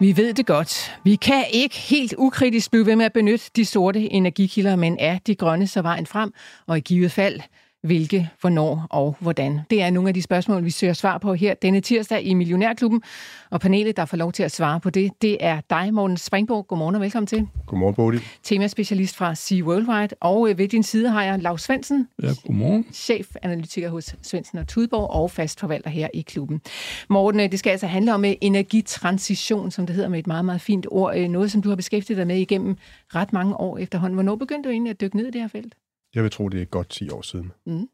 Vi ved det godt. Vi kan ikke helt ukritisk blive ved med at benytte de sorte energikilder, men er de grønne så vejen frem, og i givet fald hvilke, hvornår og hvordan. Det er nogle af de spørgsmål, vi søger svar på her denne tirsdag i Millionærklubben. Og panelet, der får lov til at svare på det, det er dig, Morten Springborg. Godmorgen og velkommen til. Godmorgen, Bodil. Temaspecialist fra Sea Worldwide. Og øh, ved din side har jeg Lars Svendsen. Ja, godmorgen. Chefanalytiker hos Svendsen og Tudborg og fastforvalter her i klubben. Morten, øh, det skal altså handle om øh, energitransition, som det hedder med et meget, meget fint ord. Noget, som du har beskæftiget dig med igennem ret mange år efterhånden. Hvornår begyndte du egentlig at dykke ned i det her felt? Jeg vil tro, det er godt 10 år siden. Mm.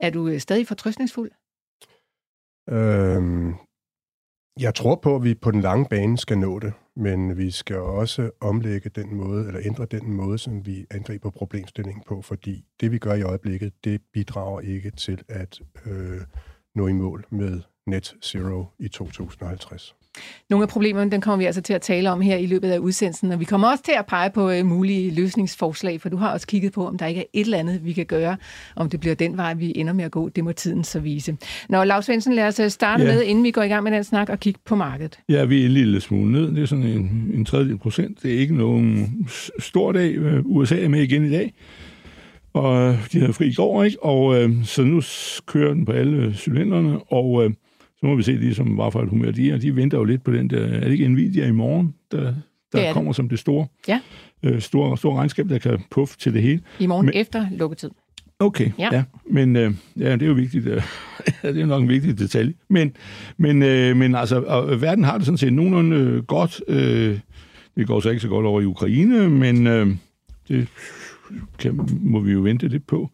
Er du øh, stadig fortrystningsfuld? Øhm, jeg tror på, at vi på den lange bane skal nå det, men vi skal også omlægge den måde, eller ændre den måde, som vi angriber problemstillingen på, fordi det, vi gør i øjeblikket, det bidrager ikke til at øh, nå i mål med net zero i 2050. Nogle af problemerne, den kommer vi altså til at tale om her i løbet af udsendelsen, og vi kommer også til at pege på uh, mulige løsningsforslag, for du har også kigget på, om der ikke er et eller andet, vi kan gøre, om det bliver den vej, vi ender med at gå. Det må tiden så vise. Nå, Lars Svendsen, lad os øh, starte ja. med, inden vi går i gang med den snak, og kigge på markedet. Ja, vi er en lille smule ned. Det er sådan en, en tredjedel procent. Det er ikke nogen stor dag. Øh, USA er med igen i dag. Og de havde fri i går, ikke? Og øh, så nu kører den på alle cylindrene, og øh, så må vi se ligesom, hvad for et humør de er. De venter jo lidt på den der, er det ikke Nvidia i morgen, der, der kommer det. som det store, ja. øh, store, store regnskab, der kan puffe til det hele. I morgen Men, efter lukketid. Okay, ja. ja. Men øh, ja, det er jo vigtigt. Øh, det er nok en vigtig detalje. Men, men, øh, men altså, og, verden har det sådan set nogenlunde øh, godt. Øh, det går så ikke så godt over i Ukraine, men øh, det kan, må vi jo vente lidt på.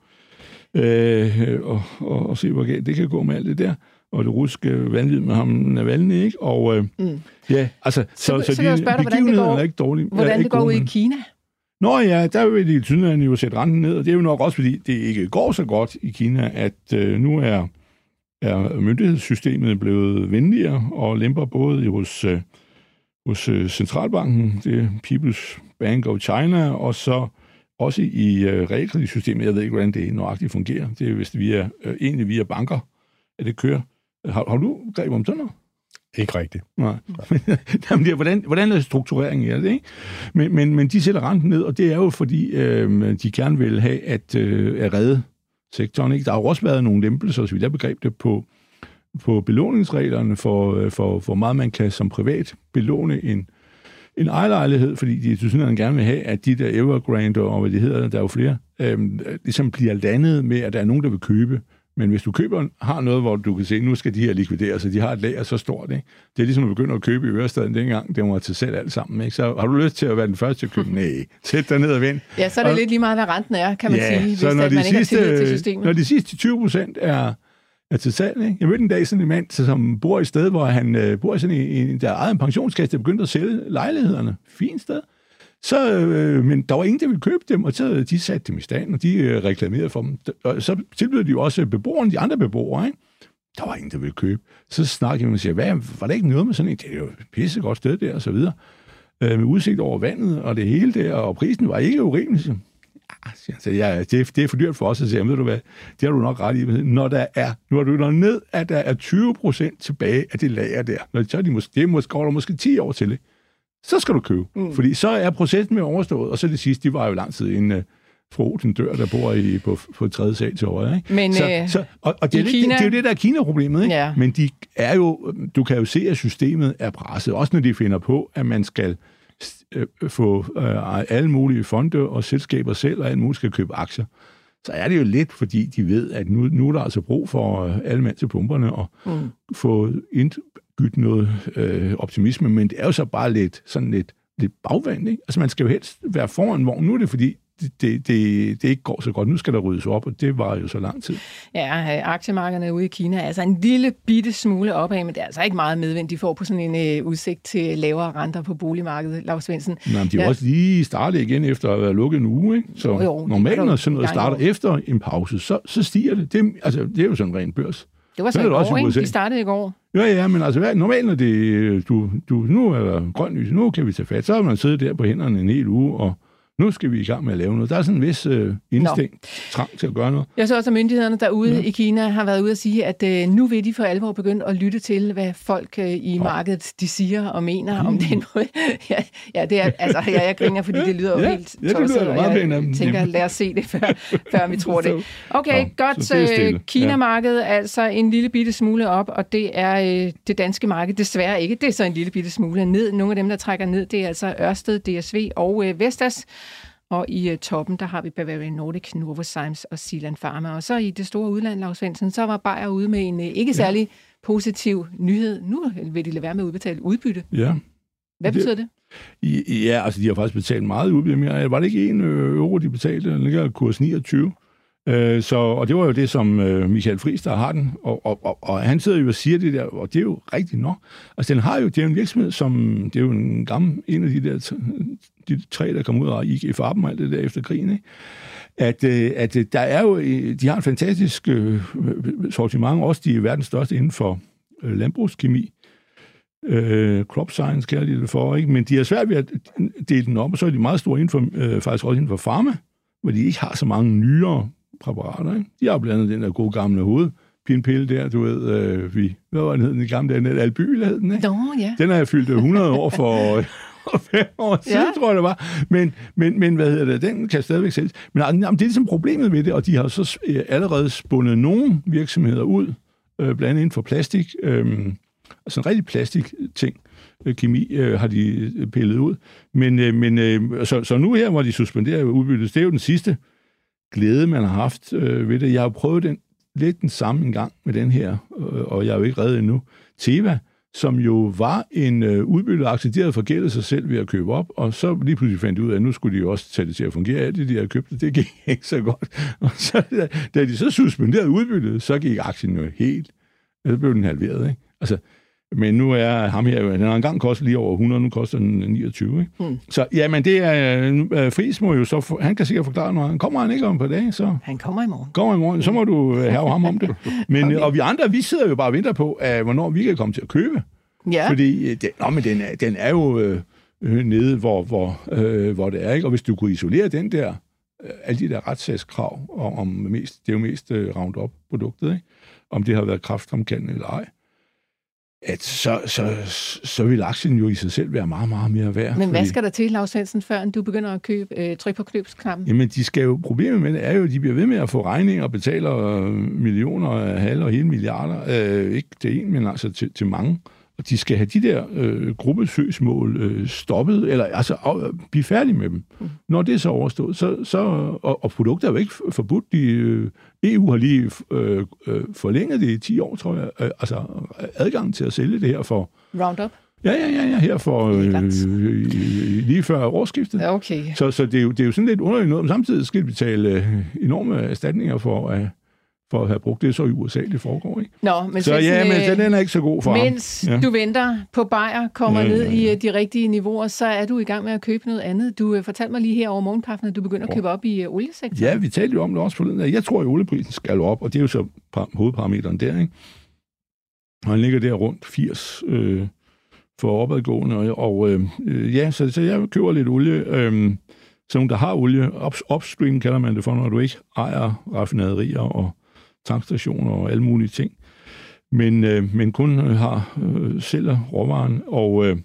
Øh, og, og, og se, hvor galt det kan gå med alt det der og det russiske vanvid med ham Navalny, ikke? Og øh, mm. ja, altså, så, så, så, så de dig, hvordan det går, er ikke dårlige. Hvordan det går ud i Kina? Nå ja, der vil de tydeligvis jo sætte renten ned, og det er jo nok også, fordi det ikke går så godt i Kina, at øh, nu er, er myndighedssystemet blevet venligere og lemper både hos, øh, hos øh, Centralbanken, det er People's Bank of China, og så også i øh, realkreditsystemet. Jeg ved ikke, hvordan det nøjagtigt fungerer. Det er vist via, øh, egentlig via banker, at det kører. Har, har du greb om sådan noget? Ikke rigtigt. Nej. Jamen, det er, hvordan, hvordan er struktureringen af det? Ikke? Men, men, men de sætter renten ned, og det er jo fordi, øh, de gerne vil have at, øh, at redde sektoren. Ikke? Der har jo også været nogle lempelser, så vi jeg begreb det, på, på belåningsreglerne for, øh, for, for meget man kan som privat belåne en, en ejerlejlighed, fordi de synes, gerne vil have, at de der Evergrande og hvad de hedder, der er jo flere, øh, ligesom bliver landet med, at der er nogen, der vil købe men hvis du køber, har noget, hvor du kan se, nu skal de her likvidere, så de har et lager så stort, ikke? det er ligesom at begynde at købe i Ørestaden dengang, det var til selv alt sammen. Ikke? Så har du lyst til at være den første til at købe? Nej, sæt dig ned og vind. Ja, så er det og, lidt lige meget, hvad renten er, kan man ja, sige, hvis så når de man sidste, ikke har til systemet. Når de sidste 20 procent er, er til salg. Ikke? Jeg mødte en dag sådan en mand, som bor i et sted, hvor han øh, bor i sådan en, der ejede en pensionskasse, der begyndte at sælge lejlighederne. Fint sted. Så, øh, men der var ingen, der ville købe dem, og så de satte dem i stand, og de øh, reklamerede for dem. Og så tilbød de jo også beboerne, de andre beboere, ikke? Der var ingen, der ville købe. Så snakkede man med siger, hvad, var der ikke noget med sådan en? Det er jo et pissegodt sted der, og så videre. Øh, med udsigt over vandet, og det hele der, og prisen var ikke urimelig. Så, ah, så ja, det, det er for dyrt for os at sige, ved du hvad, det har du nok ret i. Når der er, nu har du der ned, at der er 20 procent tilbage af det lager der. Når så er de måske, det er måske, går der måske 10 år til ikke? Så skal du købe. Mm. Fordi så er processen med overstået, og så det sidste, de var jo lang tid inden uh, fru den dør, der bor i, på, på tredje sal til højre. Ikke? Men, så, øh, så, og, og det, er Kina... det, det, er jo det, der er Kina-problemet. Ikke? Ja. Men de er jo, du kan jo se, at systemet er presset, også når de finder på, at man skal øh, få øh, alle mulige fonde og selskaber selv, og alle mulige skal købe aktier. Så er det jo lidt, fordi de ved, at nu, nu er der altså brug for øh, alle mænd til pumperne, og mm. få ind, bytte noget øh, optimisme, men det er jo så bare lidt sådan lidt, lidt bagvendt. Ikke? Altså man skal jo helst være foran vognen. Nu er det fordi, det, det, det ikke går så godt. Nu skal der ryddes op, og det var jo så lang tid. Ja, øh, aktiemarkederne ude i Kina er altså en lille bitte smule opad, men det er altså ikke meget medvind, de får på sådan en uh, udsigt til lavere renter på boligmarkedet, Lars Svendsen. Nej, men de er ja. også lige startet igen efter at have været lukket en uge, ikke? Så jo, jo, normalt, når sådan noget starter efter en pause, så, så stiger det. det. Altså, det er jo sådan en ren børs. Det var så, så i går, ikke? De startede i går. Ja, ja, men altså hvad, normalt, når det, du, du, nu er der grønt lys, nu kan vi tage fat, så har man siddet der på hænderne en hel uge, og nu skal vi i gang med at lave noget. Der er sådan en vis øh, instinkt, Nå. trang til at gøre noget. Jeg så også, at myndighederne derude ja. i Kina har været ude at sige, at øh, nu vil de for alvor begynde at lytte til, hvad folk øh, i ja. markedet de siger og mener mm. om den måde. ja, ja, det er, altså, ja, jeg griner, fordi det lyder jo ja, helt ja, det lyder og jeg tænker, lad os se det, før, før vi tror det. Okay, Nå, godt. Så øh, Kina-markedet ja. altså en lille bitte smule op, og det er øh, det danske marked desværre ikke. Det er så en lille bitte smule ned. Nogle af dem, der trækker ned, det er altså Ørsted, DSV og øh, Vestas. Og i uh, toppen, der har vi Bavarian Nordic, Novozymes og Zealand Pharma. Og så i det store udland, Lars Svendsen, så var Bayer ude med en uh, ikke særlig ja. positiv nyhed. Nu vil de lade være med at udbetale udbytte. Ja. Hvad betyder det? Ja, altså de har faktisk betalt meget udbytte. Var det ikke en øh, euro, de betalte? Den ligger kurs 29. Øh, så, og det var jo det, som øh, Michael Friis, der har den, og, og, og, og han sidder jo og siger det der, og det er jo rigtigt nok. Altså, den har jo, det er jo en virksomhed, som, det er jo en gammel, en af de der de tre, der kom ud af i farben alt det der efter krigen, ikke? At, øh, at øh, der er jo, øh, de har en fantastisk øh, sortiment, også de er verdens største inden for øh, landbrugskemi. Øh, crop science kalder de det for, ikke? Men de er svært ved at dele den op, og så er de meget store inden for, øh, faktisk også inden for pharma, hvor de ikke har så mange nyere præparater. Ikke? De har blandt andet den der gode gamle hoved, pinpille der, du ved, øh, vi, hvad var den hed, den gamle, den Albyl hed den, ikke? Nå, ja. Den har jeg fyldt 100 år for, fem år siden, ja. tror jeg det var. Men, men, men hvad hedder det, den kan stadigvæk sælges. Men jamen, det er ligesom problemet ved det, og de har så øh, allerede spundet nogle virksomheder ud, øh, blandt andet inden for plastik, øh, altså en rigtig plastik ting, øh, kemi øh, har de pillet ud. Men, øh, men øh, så, så nu her, hvor de suspenderer udbyttet, det er jo den sidste glæde, man har haft øh, ved det. Jeg har prøvet den, lidt den samme en gang med den her, øh, og jeg er jo ikke reddet endnu. Teva, som jo var en øh, udbytteaktie, de havde forgældet sig selv ved at købe op, og så lige pludselig fandt de ud af, at nu skulle de jo også tage det til at fungere. Alt det, de havde købt, det gik ikke så godt. Og så, da, da de så suspenderede udbyttet, så gik aktien jo helt, øh, så blev den halveret. Ikke? Altså, men nu er ham her den har engang kostet lige over 100, nu koster den 29. Ikke? Hmm. Så ja, men det er, uh, Friis må jo så, for, han kan sikkert forklare noget. Han kommer han ikke om på dag, så... Han kommer i morgen. Kommer i morgen, så må du have ham om det. Men, okay. Og vi andre, vi sidder jo bare og venter på, uh, hvornår vi kan komme til at købe. Ja. Fordi, den, nå, men den er, den er jo øh, nede, hvor, hvor, øh, hvor det er, ikke? Og hvis du kunne isolere den der, øh, alle de der retssagskrav om, om mest, det er jo mest øh, Roundup-produktet, ikke? Om det har været kraftfremkaldende eller ej, at så, så, så vil aktien jo i sig selv være meget, meget mere værd. Men hvad skal der til, Lars Svendsen, før du begynder at købe, øh, trykke på købsknappen? Jamen, de skal jo, problemet med det er jo, at de bliver ved med at få regninger og betaler millioner, halve og hele milliarder. Øh, ikke til en, men altså til, til mange. Øh, og de skal have de der øh, gruppesøgsmål øh, stoppet, eller altså af, blive færdige med dem. Mm. Når det er så overstået, så, så og, og produkter er jo ikke forbudt. De, øh, EU har lige øh, øh, forlænget det i 10 år, tror jeg, øh, altså adgang til at sælge det her for... Roundup? Ja, ja, ja, ja, her for øh, lige før årsskiftet. Ja, okay. Så, så det, er jo, det er jo sådan lidt underligt noget, men samtidig skal de betale øh, enorme erstatninger for at for at have brugt det, så i USA det foregår. Ikke? Nå, men så ja, men den er ikke så god for Mens ham. Ja. du venter på Bayer kommer ja, ned ja, ja. i de rigtige niveauer, så er du i gang med at købe noget andet. Du uh, fortalte mig lige her over morgenkaffen, at du begynder at købe op i oliesektoren. Ja, vi talte jo om det også forleden. Jeg tror, at olieprisen skal op, og det er jo så hovedparameteren der. Ikke? Og han ligger der rundt 80 øh, for opadgående, og, og øh, ja, så, så jeg køber lidt olie. Øh, så nogen, der har olie, upstream kalder man det for, når du ikke ejer raffinaderier og tankstationer og alle mulige ting, men, øh, men kun øh, har øh, sælger råvaren. Og øh,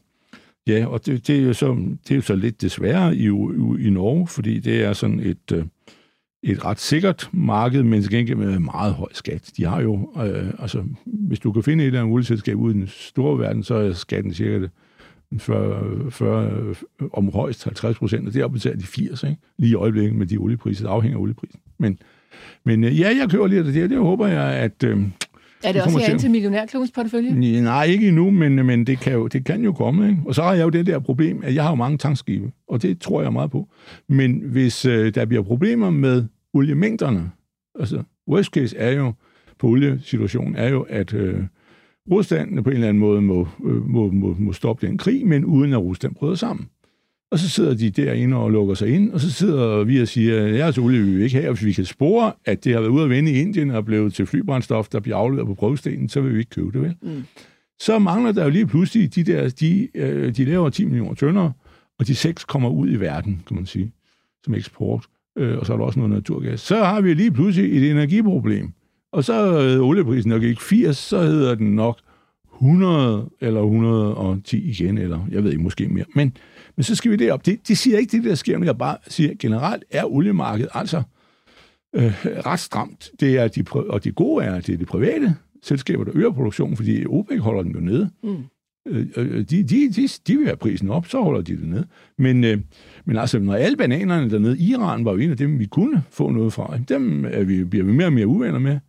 ja, og det, det, er jo så, det er jo så lidt desværre i, i, i Norge, fordi det er sådan et, øh, et ret sikkert marked, men til gengæld med meget høj skat. De har jo, øh, altså, hvis du kan finde et eller andet olieselskab ude i den store verden, så er skatten cirka det 40, 40 om højst 50 procent, og deroppe betaler de 80, ikke? lige i øjeblikket med de oliepriser, det afhænger af olieprisen. Men, men øh, ja, jeg kører lige det der. Det håber jeg, at... Øh, Er det også her til millionærklubbens portefølje? Nej, ikke endnu, men, men det, kan jo, det kan jo komme. Ikke? Og så har jeg jo det der problem, at jeg har jo mange tankskibe, og det tror jeg meget på. Men hvis øh, der bliver problemer med oliemængderne, altså worst case er jo, på oliesituationen, er jo, at øh, Rusland på en eller anden måde må, øh, må, må, må stoppe den krig, men uden at Rusland bryder sammen. Og så sidder de derinde og lukker sig ind, og så sidder vi og siger, jeres olie vil vi ikke have, hvis vi kan spore, at det har været ude at vende i Indien og blevet til flybrændstof, der bliver afleveret på prøvestenen, så vil vi ikke købe det, vel? Mm. Så mangler der jo lige pludselig de der, de, øh, de laver 10 millioner tønder, og de seks kommer ud i verden, kan man sige, som eksport. Øh, og så er der også noget naturgas. Så har vi lige pludselig et energiproblem. Og så olieprisen nok ikke 80, så hedder den nok 100 eller 110 igen, eller jeg ved ikke, måske mere. Men, men så skal vi derop. Det, det siger ikke det, der sker, men jeg bare siger, generelt er oliemarkedet altså øh, ret stramt. Det er de, og det gode er, at det er de private selskaber, der øger produktionen, fordi OPEC holder den jo nede. Mm. Øh, øh, de, de, de, de vil have prisen op, så holder de det ned. Men, øh, men altså, når alle bananerne dernede, Iran var jo en af dem, vi kunne få noget fra, dem er vi, bliver vi mere og mere uvenner med.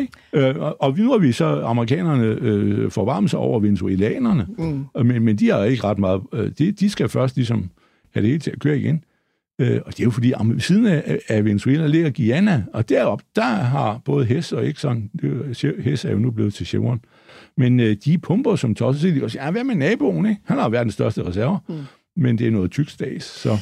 Ikke? Øh, og nu har vi så amerikanerne øh, forvarmet sig over venezuelanerne, mm. men, men de har ikke ret meget. Øh, de, de skal først ligesom have det hele til at køre igen. Øh, og det er jo fordi, ved siden af, af Venezuela ligger Guyana, og derop der har både Hess og Exxon, Hess er jo nu blevet til Chevron, men øh, de pumper som tosset, de siger, ja, hvad med naboen, ikke? Han har verdens største reserver, mm. men det er noget tyk stads, så...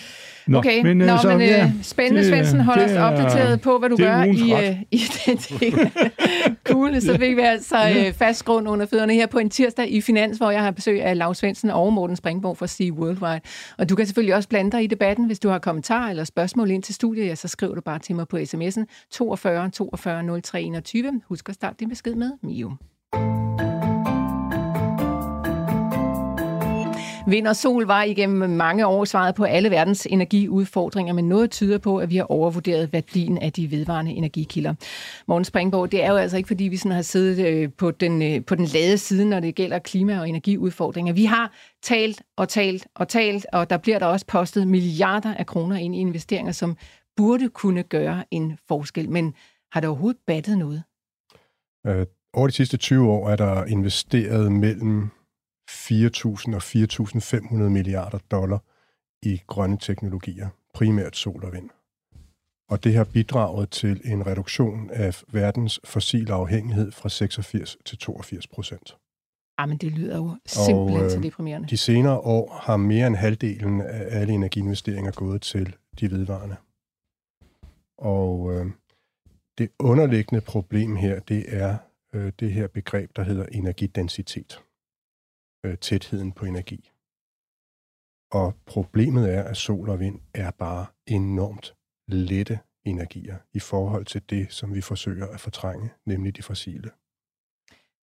Nå, okay, men, øh, Nå, så, men ja, øh, spændende, Svendsen, holder os opdateret på, hvad du gør i, uh, i den del. cool, så fik vi altså uh, fast grund under fødderne her på en tirsdag i Finans, hvor jeg har besøg af Lars Svendsen og Morten Springborg fra Sea Worldwide. Og du kan selvfølgelig også blande dig i debatten, hvis du har kommentarer eller spørgsmål ind til studiet, ja, så skriv du bare til mig på sms'en 42 42 03 21. Husk at starte din besked med Mio. Vind og sol var igennem mange år svaret på alle verdens energiudfordringer, men noget tyder på, at vi har overvurderet værdien af de vedvarende energikilder. Morgen Springborg, det er jo altså ikke, fordi vi sådan har siddet øh, på den, øh, på den lade side, når det gælder klima- og energiudfordringer. Vi har talt og talt og talt, og der bliver der også postet milliarder af kroner ind i investeringer, som burde kunne gøre en forskel. Men har det overhovedet battet noget? Øh, over de sidste 20 år er der investeret mellem 4.000 og 4.500 milliarder dollar i grønne teknologier, primært sol og vind. Og det har bidraget til en reduktion af verdens fossile afhængighed fra 86 til 82 procent. Jamen, det lyder jo simpelthen så øh, deprimerende. De senere år har mere end halvdelen af alle energiinvesteringer gået til de vedvarende. Og øh, det underliggende problem her, det er øh, det her begreb, der hedder energidensitet øh, tætheden på energi. Og problemet er, at sol og vind er bare enormt lette energier i forhold til det, som vi forsøger at fortrænge, nemlig de fossile.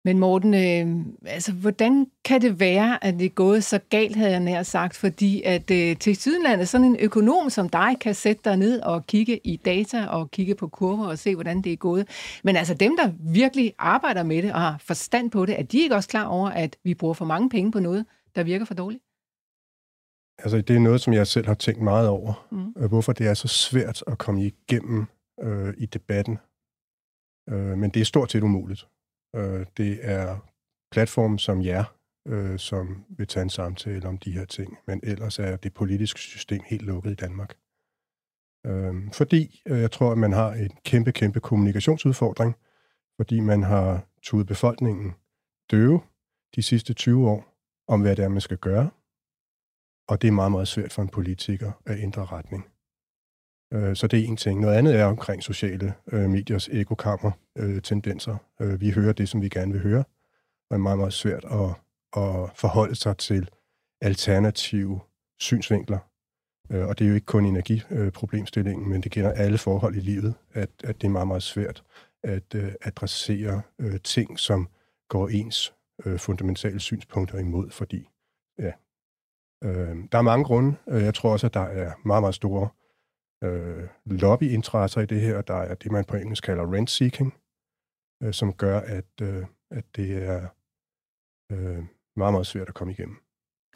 Men Morten, øh, altså, hvordan kan det være, at det er gået så galt, havde jeg nær sagt, fordi at øh, til Sydlandet, sådan en økonom som dig, kan sætte dig ned og kigge i data og kigge på kurver og se, hvordan det er gået. Men altså dem, der virkelig arbejder med det og har forstand på det, er de ikke også klar over, at vi bruger for mange penge på noget, der virker for dårligt? Altså, det er noget, som jeg selv har tænkt meget over. Mm. Øh, hvorfor det er så svært at komme igennem øh, i debatten. Øh, men det er stort set umuligt. Øh, det er platformen som jer, øh, som vil tage en samtale om de her ting. Men ellers er det politiske system helt lukket i Danmark. Øh, fordi øh, jeg tror, at man har en kæmpe, kæmpe kommunikationsudfordring, fordi man har tudet befolkningen døve de sidste 20 år om, hvad det er, man skal gøre. Og det er meget, meget svært for en politiker at ændre retning. Øh, så det er en ting. Noget andet er omkring sociale øh, mediers ekokammer-tendenser. Øh, øh, vi hører det, som vi gerne vil høre, og det er meget, meget svært at, at forholde sig til alternative synsvinkler. Øh, og det er jo ikke kun energiproblemstillingen, men det gælder alle forhold i livet, at, at det er meget, meget svært at adressere ting, som går ens fundamentale synspunkter imod, fordi ja, øh, der er mange grunde. Jeg tror også, at der er meget, meget store øh, lobbyinteresser i det her. Der er det, man på engelsk kalder rent-seeking, øh, som gør, at, øh, at det er øh, meget, meget svært at komme igennem.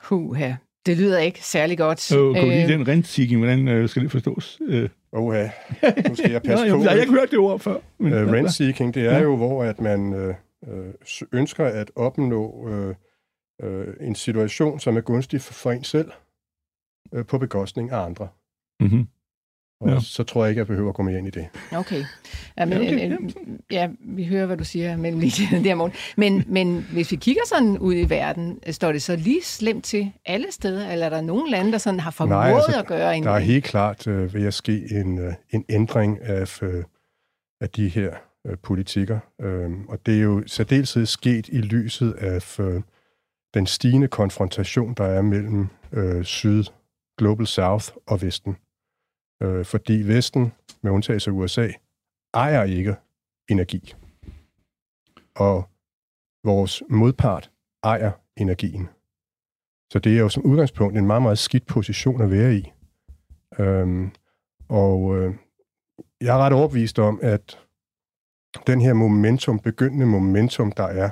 Huha, det lyder ikke særlig godt. Øh, kan øh, den rent-seeking, hvordan øh, skal det forstås? Øh. Oha, nu skal jeg passe Nå, på. Jeg har ikke hørt det ord før. Men, øh, rent-seeking, det er ja. jo, hvor at man, øh, øh, ønsker at opnå øh, øh, en situation, som er gunstig for, for en selv, øh, på bekostning af andre. Mm-hmm. Og Ja. ja. så tror jeg ikke, jeg behøver at gå mere ind i det. Okay. Ja, men, øh, det- øh, ja, vi hører, hvad du siger mellem linjerne der, morgen. Men, men hvis vi kigger sådan ud i verden, står det så lige slemt til alle steder, eller er der nogle lande, der sådan har formået Nej, altså, at gøre en... Der er helt klart øh, ved at ske en, øh, en ændring af, øh, af de her øh, politikker. Øh, og det er jo særdeleshed sket i lyset af øh, den stigende konfrontation, der er mellem øh, Syd, Global South og Vesten. Øh, fordi Vesten, med undtagelse af USA, ejer ikke energi. Og vores modpart ejer energien. Så det er jo som udgangspunkt en meget, meget skidt position at være i. Øhm, og øh, jeg er ret overbevist om, at den her momentum, begyndende momentum, der er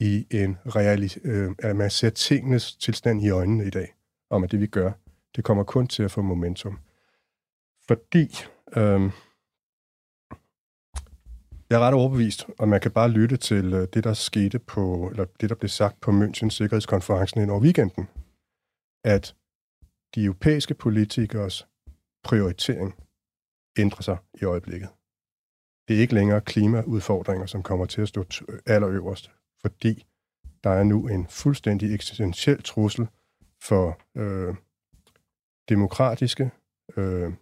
i en realis- øh, at man ser tingenes tilstand i øjnene i dag, om at det vi gør, det kommer kun til at få momentum. Fordi øh, jeg er ret overbevist, og man kan bare lytte til øh, det, der skete på, eller det, der blev sagt på München Sikkerhedskonferencen ind over weekenden, at de europæiske politikers prioritering ændrer sig i øjeblikket. Det er ikke længere klimaudfordringer, som kommer til at stå øh, allerøverst, fordi der er nu en fuldstændig eksistentiel trussel for øh, demokratiske øh,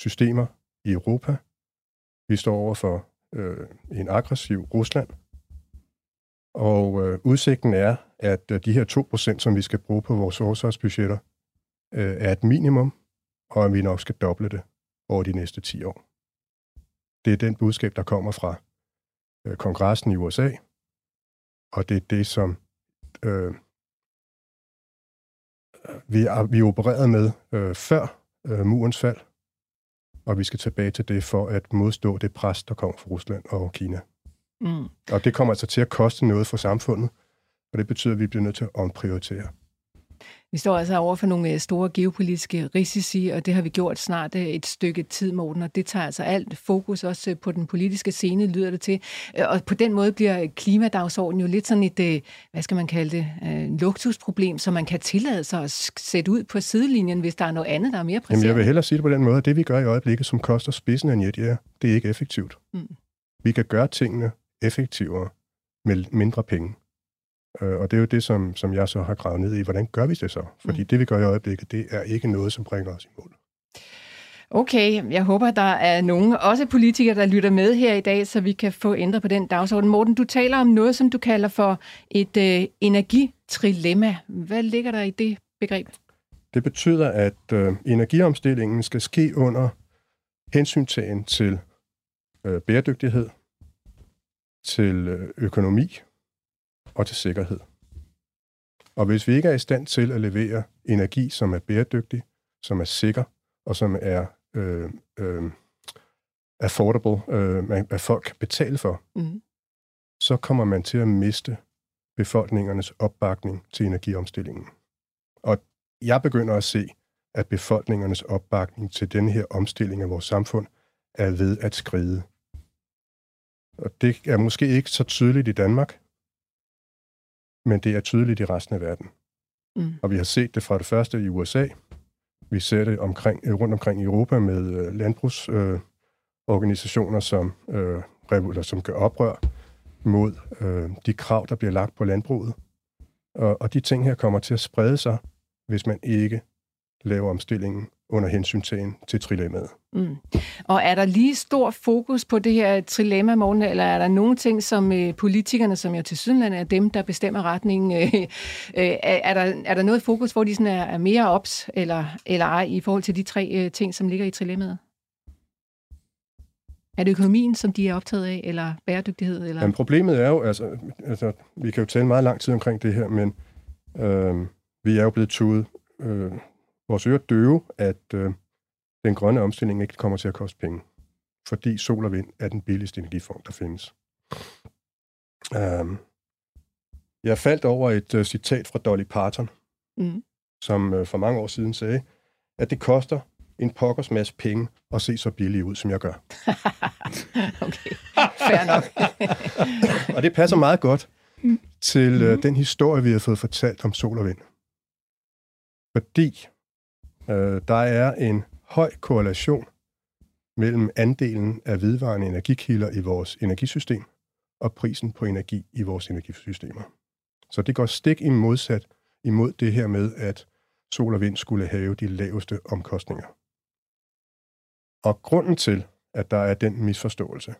systemer i Europa. Vi står over for øh, en aggressiv Rusland, og øh, udsigten er, at øh, de her 2%, som vi skal bruge på vores forsvarsbudgetter, øh, er et minimum, og at vi nok skal doble det over de næste 10 år. Det er den budskab, der kommer fra øh, kongressen i USA, og det er det, som øh, vi, er, vi opererede med øh, før øh, murens fald, og vi skal tilbage til det for at modstå det pres, der kommer fra Rusland og Kina. Mm. Og det kommer altså til at koste noget for samfundet, og det betyder, at vi bliver nødt til at omprioritere. Vi står altså over for nogle øh, store geopolitiske risici, og det har vi gjort snart øh, et stykke tid, Morten, og det tager altså alt fokus også øh, på den politiske scene, lyder det til. Og på den måde bliver klimadagsordenen jo lidt sådan et, hvad skal man kalde det, luksusproblem, som man kan tillade sig at sætte ud på sidelinjen, hvis der er noget andet, der er mere Jamen, præcist. jeg vil hellere sige det på den måde, at det vi gør i øjeblikket, som koster spidsen af en jetjæger, det er ikke effektivt. Mm. Vi kan gøre tingene effektivere med mindre penge. Øh, Og det er jo det, som, som jeg så har gravet ned i. Hvordan gør vi det så? Fordi Mm. det, vi gør i øjeblikket, det er ikke noget, som bringer os i mål. Okay, jeg håber, der er nogen, også politikere, der lytter med her i dag, så vi kan få ændret på den dagsorden. Morten, du taler om noget, som du kalder for et øh, energitrilemma. Hvad ligger der i det begreb? Det betyder, at øh, energiomstillingen skal ske under hensyntagen til øh, bæredygtighed, til øh, økonomi og til sikkerhed. Og hvis vi ikke er i stand til at levere energi, som er bæredygtig, som er sikker og som er øh, øh, affordable, øh, at folk kan betale for, Mm. så kommer man til at miste befolkningernes opbakning til energiomstillingen. Og jeg begynder at se, at befolkningernes opbakning til den her omstilling af vores samfund er ved at skride. Og det er måske ikke så tydeligt i Danmark, men det er tydeligt i resten af verden. Mm. Og vi har set det fra det første i USA. Vi ser det omkring, øh, rundt omkring i Europa med øh, landbrugsorganisationer, øh, som, øh, eller som gør oprør mod øh, de krav, der bliver lagt på landbruget. Og, og de ting her kommer til at sprede sig, hvis man ikke laver omstillingen under hensyntagen til trilemmaet. Mm. Og er der lige stor fokus på det her trilemma, Morten, eller er der nogle ting, som øh, politikerne, som jo til sydenland er dem, der bestemmer retningen, øh, øh, er, er, der, er der noget fokus, hvor de sådan er, er mere ops, eller, eller ej, i forhold til de tre øh, ting, som ligger i trilemmaet? Er det økonomien, som de er optaget af, eller bæredygtighed? Eller? Men problemet er jo, altså, altså, vi kan jo tale meget lang tid omkring det her, men øh, vi er jo blevet tudet øh, vores ører døve, at øh, den grønne omstilling ikke kommer til at koste penge, fordi sol og vind er den billigste energiform, der findes. Øh, jeg faldt over et øh, citat fra Dolly Parton, Mm. som øh, for mange år siden sagde, at det koster en pokkers masse penge at se så billig ud, som jeg gør. okay, fair nok. og det passer meget godt til mm. den historie, vi har fået fortalt om sol og vind. Fordi øh, der er en høj korrelation mellem andelen af vedvarende energikilder i vores energisystem og prisen på energi i vores energisystemer. Så det går stik i modsat imod det her med, at sol og vind skulle have de laveste omkostninger. Og grunden til, at der er den misforståelse,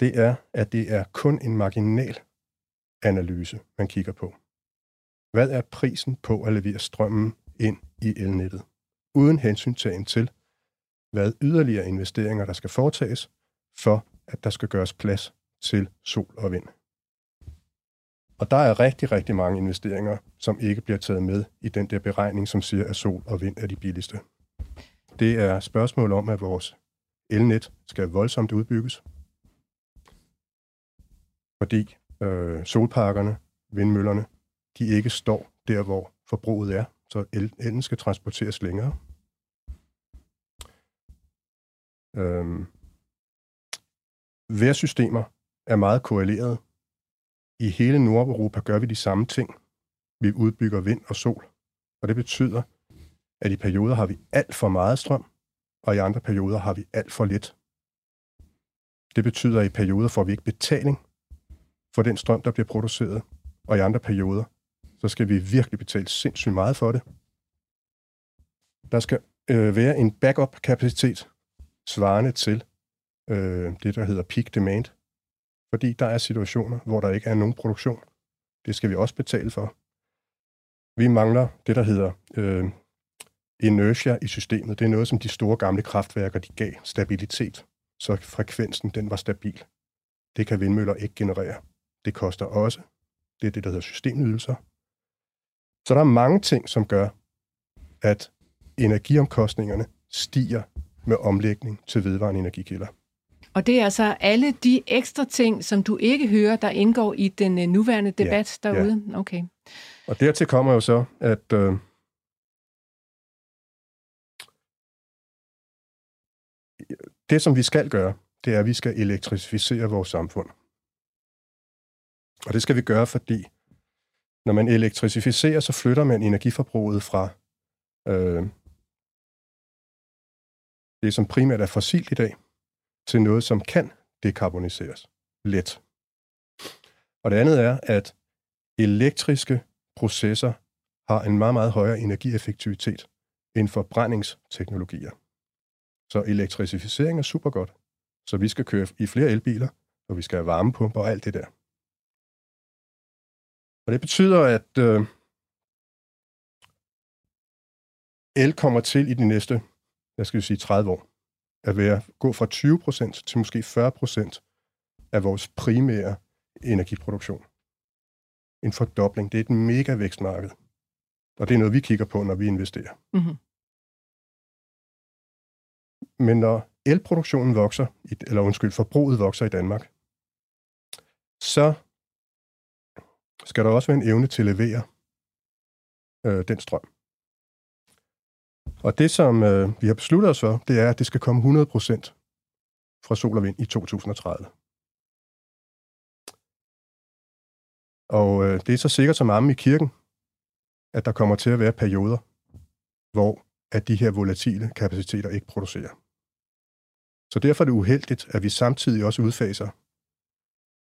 det er, at det er kun en marginal analyse, man kigger på. Hvad er prisen på at levere strømmen ind i elnettet? Uden hensyntagen til, hvad yderligere investeringer der skal foretages, for at der skal gøres plads til sol og vind. Og der er rigtig, rigtig mange investeringer, som ikke bliver taget med i den der beregning, som siger, at sol og vind er de billigste. Det er spørgsmål om, at vores elnet skal voldsomt udbygges, fordi øh, solparkerne, vindmøllerne, de ikke står der, hvor forbruget er, så el, elen skal transporteres længere. Øhm, Vejrsystemer er meget korreleret. I hele Nordeuropa gør vi de samme ting. Vi udbygger vind og sol, og det betyder, at i perioder har vi alt for meget strøm, og i andre perioder har vi alt for lidt. Det betyder, at i perioder får vi ikke betaling for den strøm, der bliver produceret, og i andre perioder, så skal vi virkelig betale sindssygt meget for det. Der skal øh, være en backup-kapacitet svarende til øh, det, der hedder peak demand. Fordi der er situationer, hvor der ikke er nogen produktion. Det skal vi også betale for. Vi mangler det, der hedder øh, inertia i systemet. Det er noget, som de store gamle kraftværker de gav stabilitet, så frekvensen den var stabil. Det kan vindmøller ikke generere. Det koster også. Det er det, der hedder systemydelser. Så der er mange ting, som gør, at energiomkostningerne stiger med omlægning til vedvarende energikilder. Og det er altså alle de ekstra ting, som du ikke hører, der indgår i den øh, nuværende debat ja, derude? Ja. Okay. Og dertil kommer jo så, at øh, det, som vi skal gøre, det er, at vi skal elektrificere vores samfund. Og det skal vi gøre, fordi når man elektrificerer, så flytter man energiforbruget fra øh, det, som primært er fossilt i dag, til noget, som kan dekarboniseres let. Og det andet er, at elektriske processer har en meget, meget højere energieffektivitet end forbrændingsteknologier. Så elektrificering er super godt. Så vi skal køre i flere elbiler, og vi skal have varmepumper og alt det der. Og det betyder, at øh, el kommer til i de næste, jeg skal sige 30 år, at være, gå fra 20% til måske 40% af vores primære energiproduktion. En fordobling. Det er et mega vækstmarked. Og det er noget, vi kigger på, når vi investerer. Mm-hmm. Men når elproduktionen vokser, eller undskyld, forbruget vokser i Danmark, så skal der også være en evne til at levere øh, den strøm. Og det, som øh, vi har besluttet os for, det er, at det skal komme 100% fra sol og vind i 2030. Og øh, det er så sikkert som armen i kirken, at der kommer til at være perioder, hvor at de her volatile kapaciteter ikke producerer. Så derfor er det uheldigt, at vi samtidig også udfaser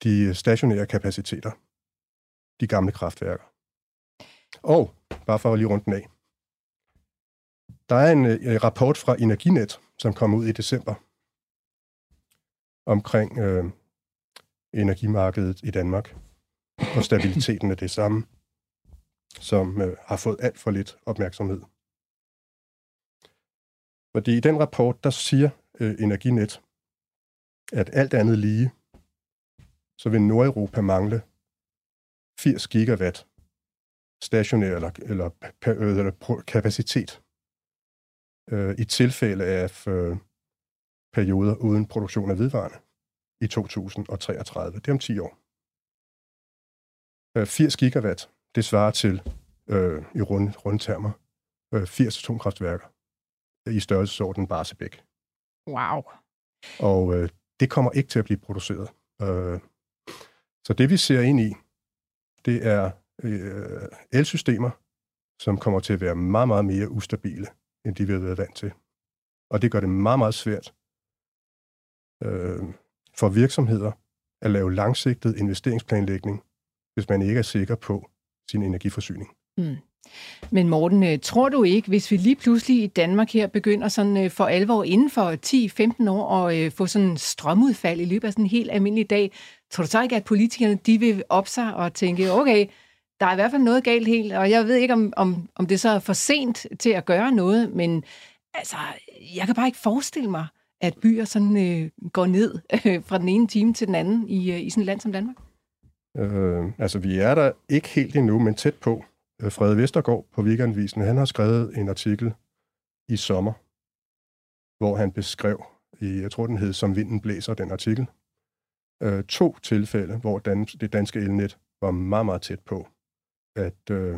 de øh, stationære kapaciteter, de gamle kraftværker. Og, bare for at lige rundt den af, der er en øh, rapport fra Energinet, som kom ud i december, omkring øh, energimarkedet i Danmark, og stabiliteten af det samme, som øh, har fået alt for lidt opmærksomhed. Fordi i den rapport, der siger øh, Energinet, at alt andet lige, så vil Nordeuropa mangle 80 gigawatt stationær eller, eller, eller kapacitet øh, i tilfælde af øh, perioder uden produktion af vedvarende i 2033. Det er om 10 år. Øh, 80 gigawatt, det svarer til øh, i runde, rundtermer øh, 80 atomkraftværker i størrelsesorden Barsebæk. Wow. Og øh, det kommer ikke til at blive produceret. Øh, så det vi ser ind i, det er øh, elsystemer, som kommer til at være meget, meget mere ustabile, end de vi har været vant til. Og det gør det meget, meget svært øh, for virksomheder at lave langsigtet investeringsplanlægning, hvis man ikke er sikker på sin energiforsyning. Mm. Men Morten, øh, tror du ikke, hvis vi lige pludselig i Danmark her begynder sådan øh, for alvor inden for 10-15 år at øh, få sådan strømudfald i løbet af sådan en helt almindelig dag, tror du så ikke, at politikerne de vil op sig og tænke, okay, der er i hvert fald noget galt helt, og jeg ved ikke, om, om, om det så er for sent til at gøre noget, men altså, jeg kan bare ikke forestille mig, at byer sådan øh, går ned øh, fra den ene time til den anden i, øh, i sådan et land som Danmark. Øh, altså, vi er der ikke helt endnu, men tæt på. Øh, Frede Vestergaard på Weekendvisen, han har skrevet en artikel i sommer, hvor han beskrev, i, jeg tror den hed Som vinden blæser, den artikel, øh, to tilfælde, hvor dan, det danske elnet var meget, meget tæt på at, øh,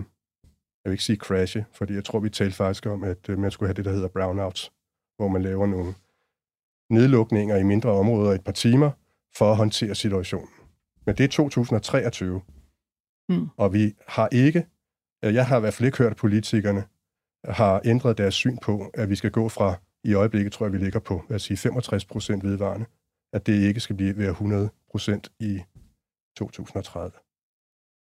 jeg vil ikke sige crashe, fordi jeg tror, vi talte faktisk om, at øh, man skulle have det, der hedder brownouts, hvor man laver nogle nedlukninger i mindre områder i et par timer for at håndtere situationen. Men det er 2023. Mm. Og vi har ikke, jeg har i hvert fald ikke hørt, at politikerne har ændret deres syn på, at vi skal gå fra, i øjeblikket tror jeg, vi ligger på, at sige 65 procent vedvarende, at det ikke skal blive være 100 procent i 2030.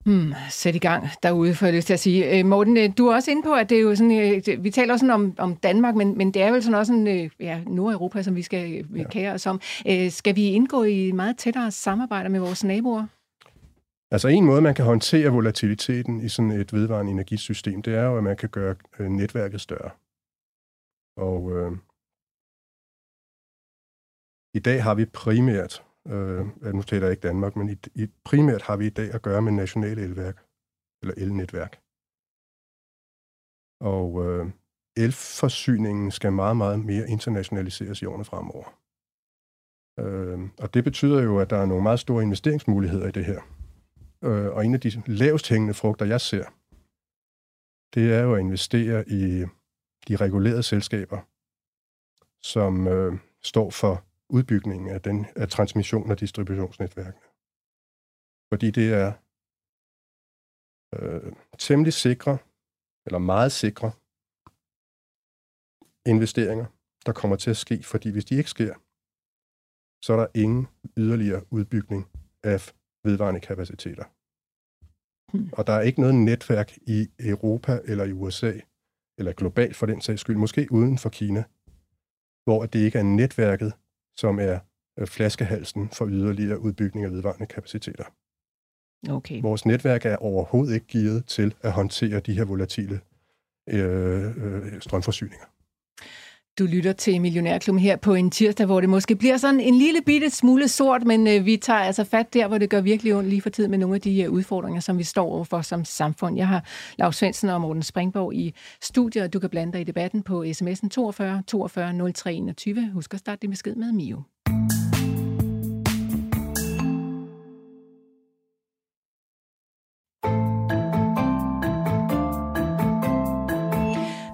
Hmm, sæt i gang derude, for jeg lyst til at sige. Øh, Morten, øh, du er også inde på, at det er jo sådan, øh, vi taler også sådan om, om Danmark, men, men det er vel sådan også en, ja, Nordeuropa, som vi skal ja. kære os om. Skal vi indgå i meget tættere samarbejde med vores naboer? Altså en måde, man kan håndtere volatiliteten i sådan et vedvarende energisystem, det er jo, at man kan gøre netværket større. Og øh, i dag har vi primært Øh, nu taler jeg ikke Danmark, men i, i, primært har vi i dag at gøre med nationale elværk, eller elnetværk. Og øh, elforsyningen skal meget, meget mere internationaliseres i årene fremover. Øh, og det betyder jo, at der er nogle meget store investeringsmuligheder i det her. Øh, og en af de lavest hængende frugter, jeg ser, det er jo at investere i de regulerede selskaber, som øh, står for udbygningen af, den, af transmission- og distributionsnetværkene. Fordi det er øh, temmelig sikre, eller meget sikre, investeringer, der kommer til at ske, fordi hvis de ikke sker, så er der ingen yderligere udbygning af vedvarende kapaciteter. Hmm. Og der er ikke noget netværk i Europa eller i USA, eller globalt for den sags skyld, måske uden for Kina, hvor det ikke er netværket, som er øh, flaskehalsen for yderligere udbygning af vedvarende kapaciteter. Okay. Vores netværk er overhovedet ikke gearet til at håndtere de her volatile øh, øh, strømforsyninger. Du lytter til Millionærklubben her på en tirsdag, hvor det måske bliver sådan en lille bitte smule sort, men øh, vi tager altså fat der, hvor det gør virkelig ondt lige for tid med nogle af de øh, udfordringer, som vi står overfor som samfund. Jeg har Lars Svendsen og Morten Springborg i studiet, og du kan blande dig i debatten på sms'en 42 42 03 21. Husk at starte din besked med Mio.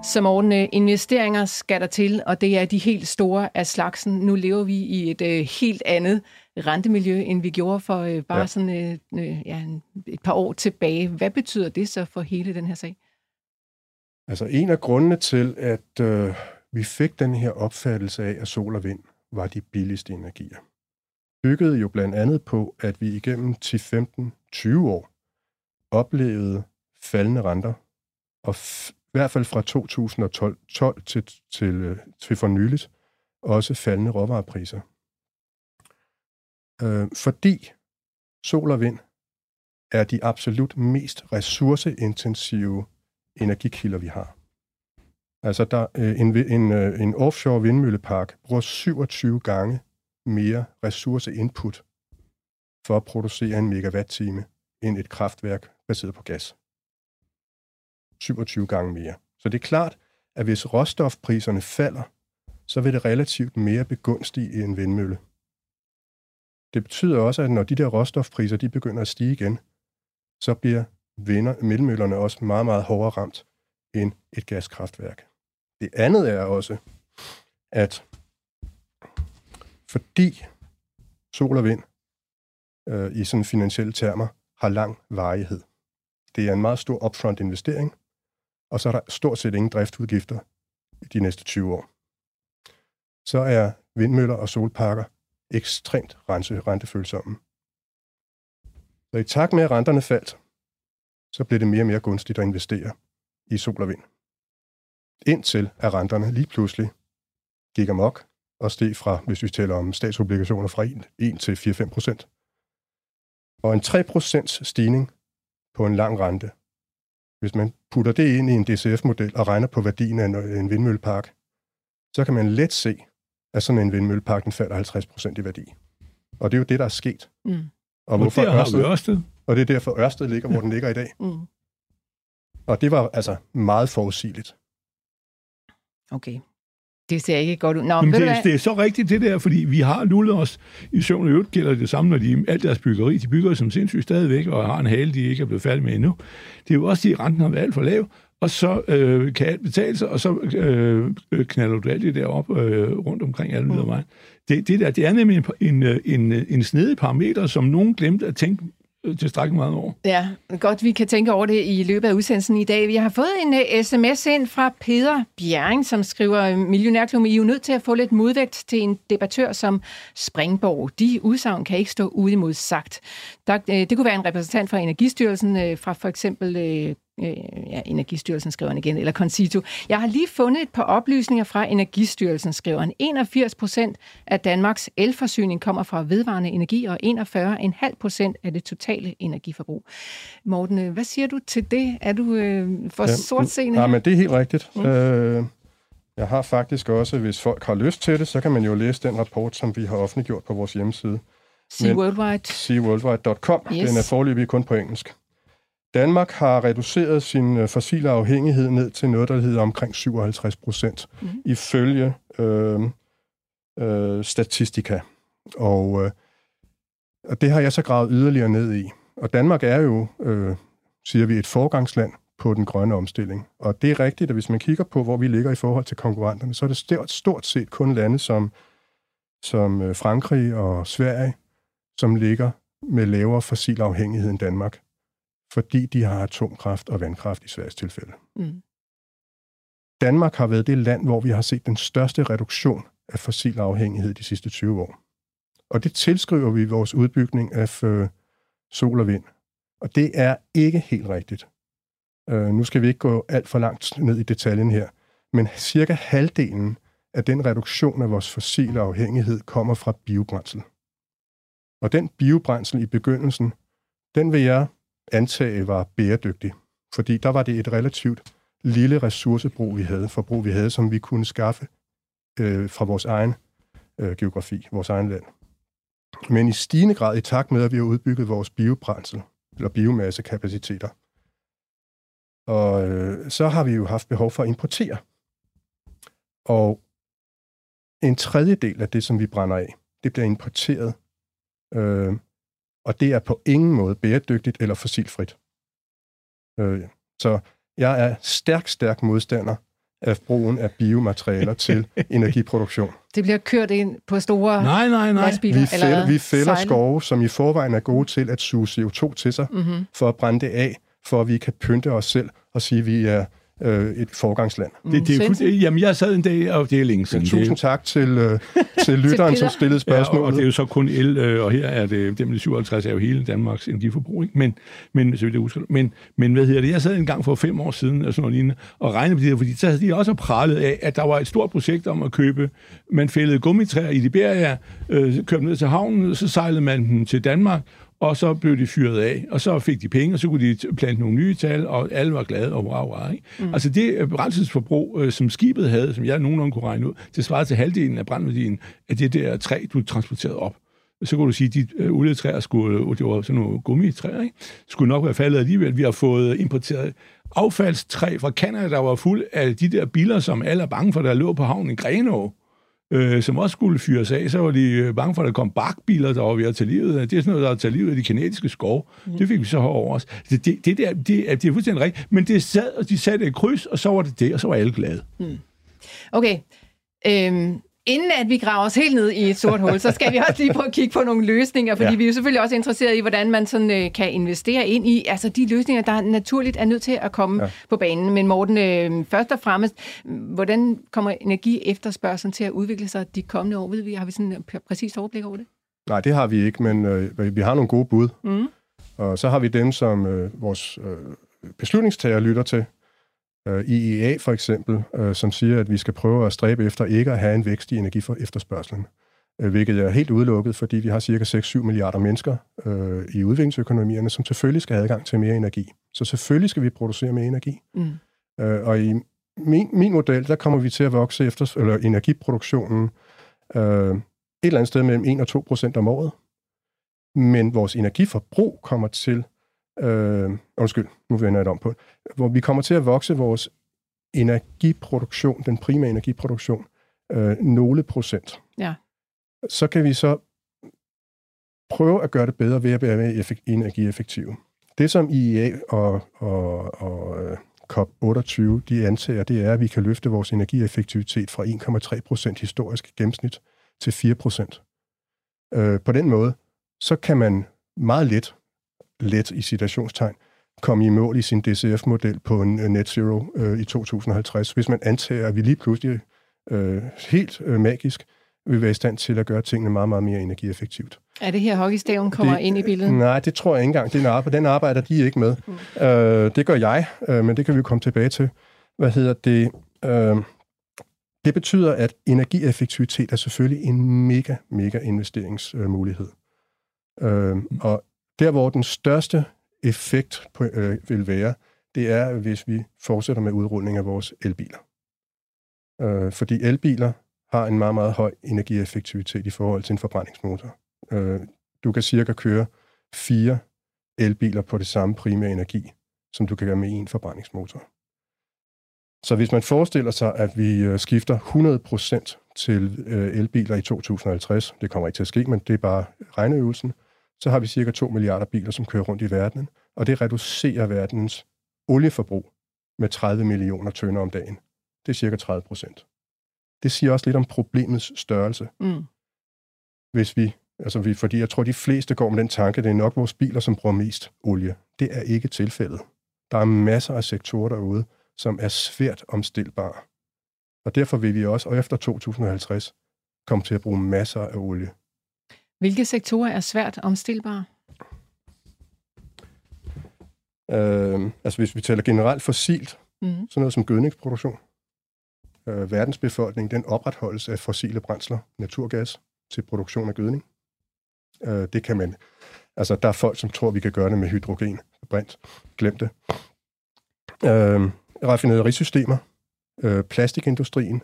Som morgen investeringer skal der til, og det er de helt store af slagsen. Nu lever vi i et øh, helt andet rentemiljø, end vi gjorde for øh, bare ja. sådan øh, øh, ja, et par år tilbage. Hvad betyder det så for hele den her sag? Altså en af grundene til, at øh, vi fik den her opfattelse af, at sol og vind var de billigste energier, byggede jo blandt andet på, at vi igennem 10, 15, 20 år oplevede faldende renter og i hvert fald fra 2012 12 til, til, øh, til for nyligt, også faldende råvarepriser. Øh, fordi sol og vind er de absolut mest ressourceintensive energikilder, vi har. Altså, der, øh, en, en, øh, en offshore vindmøllepark bruger 27 gange mere ressourceinput for at producere en megawatt-time end et kraftværk baseret på gas. 27 gange mere. Så det er klart, at hvis råstofpriserne falder, så vil det relativt mere begunstige en vindmølle. Det betyder også, at når de der råstofpriser de begynder at stige igen, så bliver vinder, vindmøllerne også meget, meget hårdere ramt end et gaskraftværk. Det andet er også, at fordi sol og vind øh, i sådan finansielle termer har lang varighed. Det er en meget stor upfront investering, og så er der stort set ingen driftudgifter de næste 20 år. Så er vindmøller og solparker ekstremt rense, rentefølsomme. Så i takt med, at renterne faldt, så blev det mere og mere gunstigt at investere i sol og vind. Indtil at renterne lige pludselig gik amok og steg fra, hvis vi taler om statsobligationer, fra 1, til 4-5 procent. Og en 3 procents stigning på en lang rente, hvis man putter det ind i en DCF-model og regner på værdien af en vindmøllepark, så kan man let se, at sådan en vindmøllepark den falder 50 procent i værdi. Og det er jo det, der er sket. Mm. Og, hvorfor og Ørsted, Ørsted. Og det er derfor, Ørsted ligger, hvor den ligger i dag. Mm. Og det var altså meget forudsigeligt. Okay. Det ser ikke godt ud. Nå, men det, det er så rigtigt det der, fordi vi har lullet os i søvn, og øvrigt gælder det samme, når de alt deres byggeri, de bygger som sindssygt stadigvæk, og har en hale, de ikke er blevet færdige med endnu. Det er jo også, at renten har været alt for lav, og så øh, kan alt betale sig, og så øh, knaller du alt det der op øh, rundt omkring alle mm. vejen. Det, det, der, det er nemlig en, en, en, en snedig parameter, som nogen glemte at tænke Øh, Øh, tilstrækkeligt meget over. Ja, godt vi kan tænke over det i løbet af udsendelsen i dag. Vi har fået en øh, uh, sms ind fra Peter Bjerring, som skriver, øh, Millionærklubben, I er jo nødt til at få lidt modvægt til en debattør som Springborg. De udsagn kan ikke stå uimodsagt. Der, uh, det kunne være en repræsentant fra Energistyrelsen, uh, fra for eksempel øh, ja, Energistyrelsen skriver igen, eller Concito. Jeg har lige fundet et par oplysninger fra Energistyrelsen, skriver han. 81 procent af Danmarks elforsyning kommer fra vedvarende energi, og 41,5 procent af det totale energiforbrug. Morten, øh, hvad siger du til det? Er du øh, for ja, sortseende Ja, men det er helt rigtigt. Mm. Øh, jeg har faktisk også, hvis folk har lyst til det, så kan man jo læse den rapport, som vi har offentliggjort på vores hjemmeside. SeaWorldwide. SeaWorldwide.com. Yes. Den er forløbig kun på engelsk. Danmark har reduceret sin øh, fossile afhængighed ned til noget, der hedder omkring 57 procent, mm. ifølge øh, øh, statistika. Og, øh, og det har jeg så gravet yderligere ned i. Og Danmark er jo, øh, siger vi, et forgangsland på den grønne omstilling. Og det er rigtigt, at hvis man kigger på, hvor vi ligger i forhold til konkurrenterne, så er det stort, stort set kun lande som, som øh, Frankrig og Sverige, som ligger med lavere fossil afhængighed end Danmark fordi de har atomkraft og vandkraft i Sveriges tilfælde. Mm. Danmark har været det land, hvor vi har set den største reduktion af fossil afhængighed de sidste 20 år. Og det tilskriver vi vores udbygning af øh, sol og vind. Og det er ikke helt rigtigt. Uh, nu skal vi ikke gå alt for langt ned i detaljen her, men cirka halvdelen af den reduktion af vores fossile afhængighed kommer fra biobrændsel. Og den biobrændsel i begyndelsen, den vil jeg antage var bæredygtig, fordi der var det et relativt lille ressourcebrug, vi havde, forbrug vi havde, som vi kunne skaffe øh, fra vores egen øh, geografi, vores egen land. Men i stigende grad, i takt med, at vi har udbygget vores biobrændsel, eller biomassekapaciteter, og øh, så har vi jo haft behov for at importere. Og en tredjedel af det, som vi brænder af, det bliver importeret øh, og det er på ingen måde bæredygtigt eller fossilfrit. Øh, så jeg er stærk, stærk modstander af brugen af biomaterialer til energiproduktion. Det bliver kørt ind på store nej, nej, nej. lastbiler? Vi fælder, eller vi fælder skove, som i forvejen er gode til at suge CO2 til sig, mm-hmm. for at brænde det af, for at vi kan pynte os selv og sige, at vi er øh, et forgangsland. Det, det er fuld, jamen, jeg sad en dag, og det er længe siden. Tusind tak til, øh, til lytteren, som stillede spørgsmål. Ja, og, og det er jo så kun el, øh, og her er det, det med 57 er jo hele Danmarks energiforbrug, ikke? Men, men, så det husker, men, men hvad hedder det, jeg sad en gang for fem år siden, og, sådan noget lignende, og regnede på det her, fordi så havde de også pralet af, at der var et stort projekt om at købe, man fældede gummitræer i Liberia, øh, kørte ned til havnen, så sejlede man dem til Danmark, og så blev de fyret af, og så fik de penge, og så kunne de plante nogle nye tal, og alle var glade og wow, wow, ikke? Mm. Altså det øh, brændselsforbrug, øh, som skibet havde, som jeg nogenlunde kunne regne ud, det svarede til halvdelen af brændværdien af det der træ, du transporterede op. Så kunne du sige, at de øh, olietræer skulle, øh, det var sådan nogle gummitræer, ikke? skulle nok være faldet alligevel. Vi har fået importeret affaldstræ fra Canada, der var fuld af de der biler, som alle er bange for, der lå på havnen i Grenaa øh, som også skulle fyres af, så var de øh, bange for, at der kom bakbiler, der var ved at tage livet Det er sådan noget, der er taget livet af de kinesiske skove. Mm. Det fik vi så over os. Det, det, det, der, det, det er fuldstændig rigtigt. Men det sad, og de satte et kryds, og så var det det, og så var alle glade. Mm. Okay. Øhm, Inden at vi graver os helt ned i et sort hul, så skal vi også lige prøve at kigge på nogle løsninger, fordi ja. vi er jo selvfølgelig også interesseret i, hvordan man sådan, øh, kan investere ind i altså de løsninger, der naturligt er nødt til at komme ja. på banen. Men Morten, øh, først og fremmest, hvordan kommer energi efterspørgselen til at udvikle sig de kommende år? Ved vi, har vi sådan et præcist overblik over det? Nej, det har vi ikke, men øh, vi har nogle gode bud. Mm. Og så har vi dem, som øh, vores øh, beslutningstager lytter til. Øh, IEA for eksempel, øh, som siger, at vi skal prøve at stræbe efter ikke at have en vækst i energi for efterspørgselen. Øh, hvilket er helt udelukket, fordi vi har cirka 6-7 milliarder mennesker øh, i udviklingsøkonomierne, som selvfølgelig skal have adgang til mere energi. Så selvfølgelig skal vi producere mere energi. Mm. Øh, og i min, min model, der kommer vi til at vokse efter eller energiproduktionen øh, et eller andet sted mellem 1 og 2 procent om året. Men vores energiforbrug kommer til, øh, undskyld, nu vender jeg det om på, hvor vi kommer til at vokse vores energiproduktion, den primære energiproduktion, øh, nogle procent. Ja. Så kan vi så prøve at gøre det bedre ved at være mere energieffektive. Det, som IEA og, og, og øh, COP28 de antager, det er, at vi kan løfte vores energieffektivitet fra 1,3 procent historisk gennemsnit til 4 procent. Øh, på den måde, så kan man meget let, let i citationstegn, komme i mål i sin DCF-model på en net zero øh, i 2050, hvis man antager, at vi lige pludselig øh, helt øh, magisk vil være i stand til at gøre tingene meget, meget mere energieffektivt. Er det her hockeystaven kommer det, ind i billedet? Nej, det tror jeg ikke engang. Den arbejder, den arbejder de ikke med. Mm. Øh, det gør jeg, øh, men det kan vi komme tilbage til. Hvad hedder det? Øh, det betyder, at energieffektivitet er selvfølgelig en mega, mega investeringsmulighed. Øh, og der, hvor den største effekt på, øh, vil være, det er, hvis vi fortsætter med udrulling af vores elbiler. Øh, fordi elbiler har en meget, meget høj energieffektivitet i forhold til en forbrændingsmotor. Øh, du kan cirka køre fire elbiler på det samme primære energi, som du kan gøre med en forbrændingsmotor. Så hvis man forestiller sig, at vi øh, skifter 100% til øh, elbiler i 2050, det kommer ikke til at ske, men det er bare regneøvelsen, så har vi cirka 2 milliarder biler, som kører rundt i verdenen, og det reducerer verdens olieforbrug med 30 millioner tønder om dagen. Det er cirka 30 procent. Det siger også lidt om problemets størrelse. Mm. Hvis vi, altså vi, fordi jeg tror, de fleste går med den tanke, det er nok vores biler, som bruger mest olie. Det er ikke tilfældet. Der er masser af sektorer derude, som er svært omstilbare. Og derfor vil vi også, og efter 2050, komme til at bruge masser af olie. Hvilke sektorer er svært omstilbare? Øh, altså hvis vi taler generelt fossilt, mm. sådan noget som gødningsproduktion. Øh, verdensbefolkning, den opretholdes af fossile brændsler, naturgas, til produktion af gødning. Øh, det kan man... Altså, der er folk, som tror, vi kan gøre det med hydrogen. Brint. Glem det. Øh, raffinaderisystemer, øh, plastikindustrien.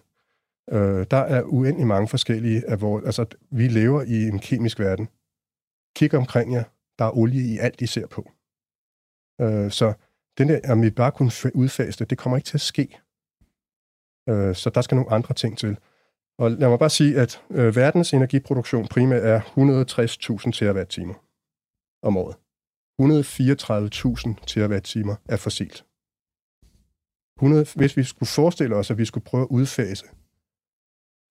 Øh, der er uendelig mange forskellige af vores... Altså, vi lever i en kemisk verden. Kig omkring jer. Der er olie i alt, I ser på. Øh, så den der, om vi bare kunne udfase det, det kommer ikke til at ske. Øh, så der skal nogle andre ting til. Og lad mig bare sige, at øh, verdens energiproduktion primært er 160.000 terawatt-timer om året. 134.000 terawatt-timer er fossilt. 100, hvis vi skulle forestille os, at vi skulle prøve at udfase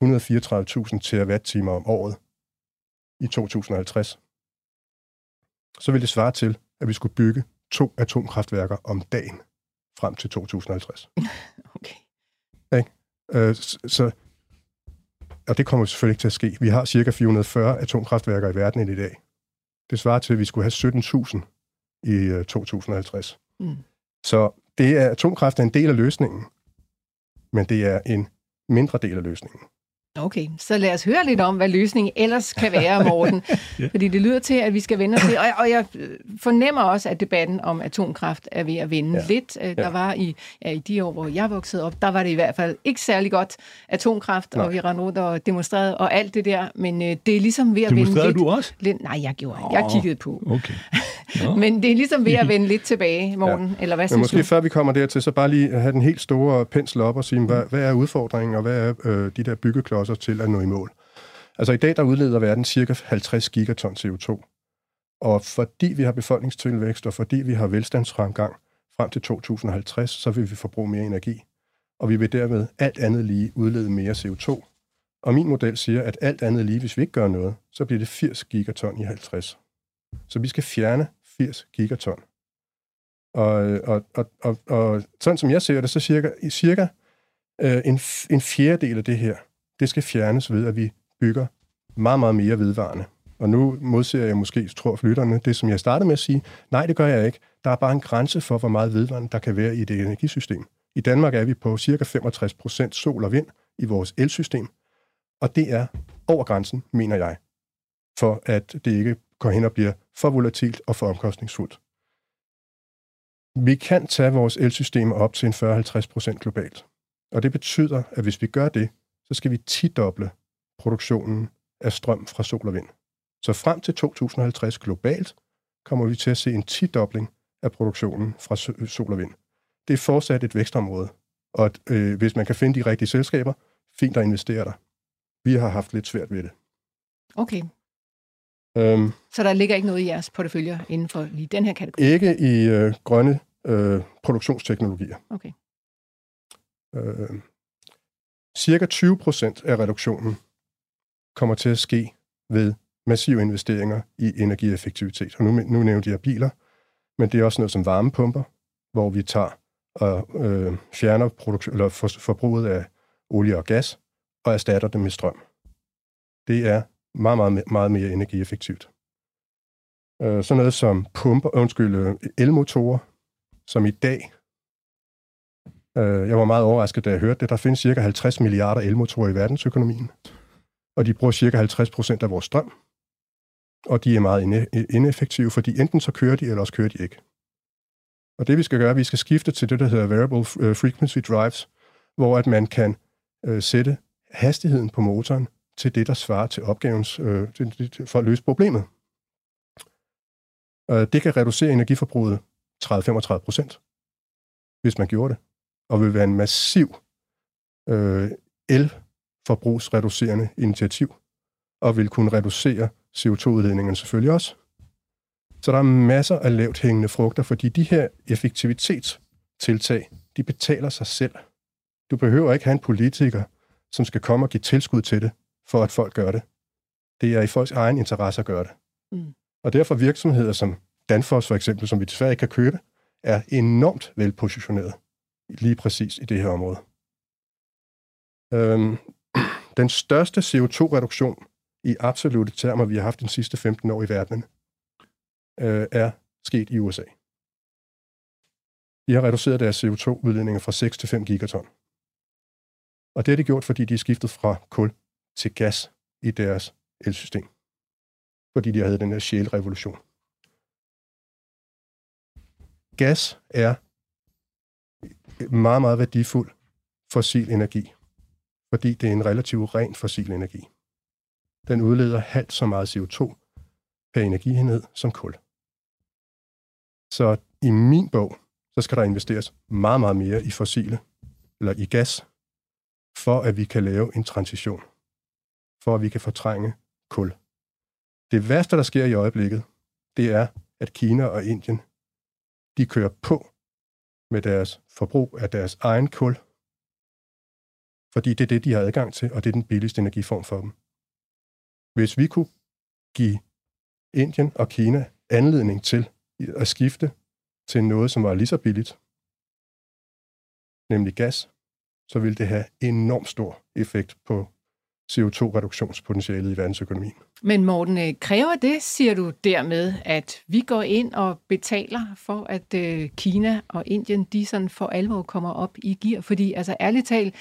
134.000 terawatt-timer om året i 2050, så ville det svare til, at vi skulle bygge to atomkraftværker om dagen frem til 2050. Okay. Ikke? Øh, så, og det kommer selvfølgelig ikke til at ske. Vi har cirka 440 atomkraftværker i verden i dag. Det svarer til, at vi skulle have 17.000 i 2050. Øh, mm. Så det er, atomkraft er en del af løsningen, men det er en mindre del af løsningen. Okay, så lad os høre lidt om, hvad løsningen ellers kan være, Morten. ja. Fordi det lyder til, at vi skal vende til, og, og jeg fornemmer også, at debatten om atomkraft er ved at vende ja. lidt. Øh, der ja. var i, ja, i de år, hvor jeg voksede op, der var det i hvert fald ikke særlig godt atomkraft, nej. og vi rendte rundt og demonstrerede og alt det der, men øh, det er ligesom ved at vende lidt... du også? Lidt, nej, jeg gjorde ikke. Jeg kiggede på. Okay. men det er ligesom ved at vende lidt tilbage, Morten, ja. eller hvad men måske du? før vi kommer dertil, så bare lige have den helt store pensel op og sige, hvad, hvad er udfordringen, og hvad er øh, de der byggeklodser til at nå i mål? Altså i dag, der udleder verden cirka 50 gigaton CO2. Og fordi vi har befolkningstilvækst, og fordi vi har velstandsfremgang frem til 2050, så vil vi forbruge mere energi. Og vi vil dermed alt andet lige udlede mere CO2. Og min model siger, at alt andet lige, hvis vi ikke gør noget, så bliver det 80 gigaton i 50. Så vi skal fjerne 80 gigaton. Og, og, og, og, og sådan som jeg ser det, så cirka, cirka øh, en, en fjerdedel af det her, det skal fjernes ved, at vi bygger meget, meget mere vedvarende. Og nu modser jeg måske, tror flytterne, det som jeg startede med at sige, nej, det gør jeg ikke. Der er bare en grænse for, hvor meget vedvarende der kan være i det energisystem. I Danmark er vi på cirka 65 procent sol og vind i vores elsystem, og det er over grænsen, mener jeg, for at det ikke går hen og bliver for volatilt og for omkostningsfuldt. Vi kan tage vores elsystem op til en 40-50 procent globalt. Og det betyder, at hvis vi gør det, så skal vi tidoble produktionen af strøm fra sol og vind. Så frem til 2050 globalt kommer vi til at se en tidobling af produktionen fra sol og vind. Det er fortsat et vækstområde, og øh, hvis man kan finde de rigtige selskaber, fint at investere der. Vi har haft lidt svært ved det. Okay. Øhm, så der ligger ikke noget i jeres portefølje inden for lige den her kategori? Ikke i øh, grønne øh, produktionsteknologier. Okay. Øh, cirka 20 procent af reduktionen kommer til at ske ved massive investeringer i energieffektivitet. Og nu, nu nævnte jeg biler, men det er også noget som varmepumper, hvor vi tager og øh, fjerner produktion, eller for, forbruget af olie og gas og erstatter det med strøm. Det er meget, meget, meget mere energieffektivt. Øh, sådan noget som pumper, undskyld, øh, elmotorer, som i dag, Øh, jeg var meget overrasket, da jeg hørte det, der findes cirka 50 milliarder elmotorer i verdensøkonomien, og de bruger cirka 50 procent af vores strøm, og de er meget ineffektive, fordi enten så kører de, eller også kører de ikke. Og det vi skal gøre, vi skal skifte til det, der hedder Variable øh, Frequency Drives, hvor at man kan øh, sætte hastigheden på motoren til det, der svarer til opgavens, øh, for at løse problemet. Øh, det kan reducere energiforbruget 30-35 procent, hvis man gjorde det, og vil være en massiv øh, elforbrugsreducerende initiativ, og vil kunne reducere CO2-udledningen selvfølgelig også. Så der er masser af lavt hængende frugter, fordi de her effektivitetstiltag, de betaler sig selv. Du behøver ikke have en politiker, som skal komme og give tilskud til det, for at folk gør det. Det er i folks egen interesse at gøre det. Mm. Og derfor virksomheder som Danfoss for eksempel, som vi desværre ikke kan købe, er enormt velpositioneret lige præcis i det her område. Øhm, den største CO2-reduktion i absolute termer, vi har haft de sidste 15 år i verden, øh, er sket i USA. De har reduceret deres CO2-udledninger fra 6 til 5 gigaton. Og det har de gjort, fordi de er skiftet fra kul til gas i deres elsystem. Fordi de havde den her shale-revolution. Gas er meget, meget værdifuld fossil energi, fordi det er en relativt ren fossil energi. Den udleder halvt så meget CO2 per energienhed som kul. Så i min bog, så skal der investeres meget, meget mere i fossile, eller i gas, for at vi kan lave en transition. For at vi kan fortrænge kul. Det værste, der sker i øjeblikket, det er, at Kina og Indien, de kører på med deres forbrug af deres egen kul, fordi det er det, de har adgang til, og det er den billigste energiform for dem. Hvis vi kunne give Indien og Kina anledning til at skifte til noget, som var lige så billigt, nemlig gas, så ville det have enormt stor effekt på CO2-reduktionspotentialet i verdensøkonomien. Men Morten, øh, kræver det, siger du dermed, at vi går ind og betaler for, at øh, Kina og Indien, de sådan for alvor kommer op i gear? Fordi altså ærligt talt,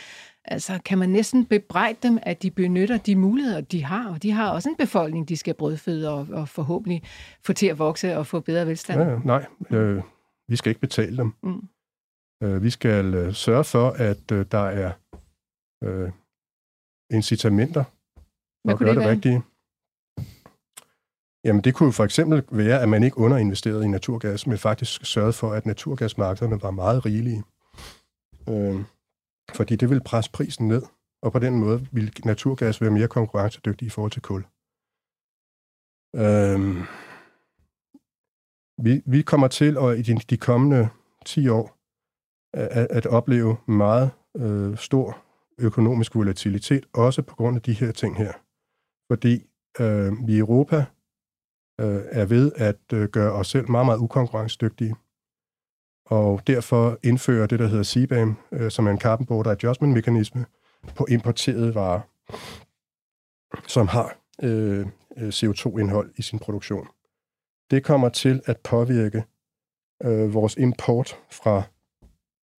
altså, kan man næsten bebrejde dem, at de benytter de muligheder, de har. Og de har også en befolkning, de skal brødføde og, og forhåbentlig få til at vokse og få bedre velstand. Ja, nej, øh, vi skal ikke betale dem. Mm. Øh, vi skal øh, sørge for, at øh, der er øh, incitamenter Hvad at gøre det, det rigtige. Jamen, det kunne for eksempel være, at man ikke underinvesterede i naturgas, men faktisk sørgede for, at naturgasmarkederne var meget rigelige. Øh, fordi det vil presse prisen ned, og på den måde vil naturgas være mere konkurrencedygtig i forhold til kul. Øh, vi, vi kommer til at i de, de kommende 10 år at, at opleve meget øh, stor økonomisk volatilitet, også på grund af de her ting her. Fordi øh, vi i Europa øh, er ved at øh, gøre os selv meget, meget ukonkurrencedygtige, og derfor indfører det, der hedder CBAM, øh, som er en Carbon Border Adjustment mekanisme på importerede varer, som har øh, øh CO2-indhold i sin produktion. Det kommer til at påvirke øh, vores import fra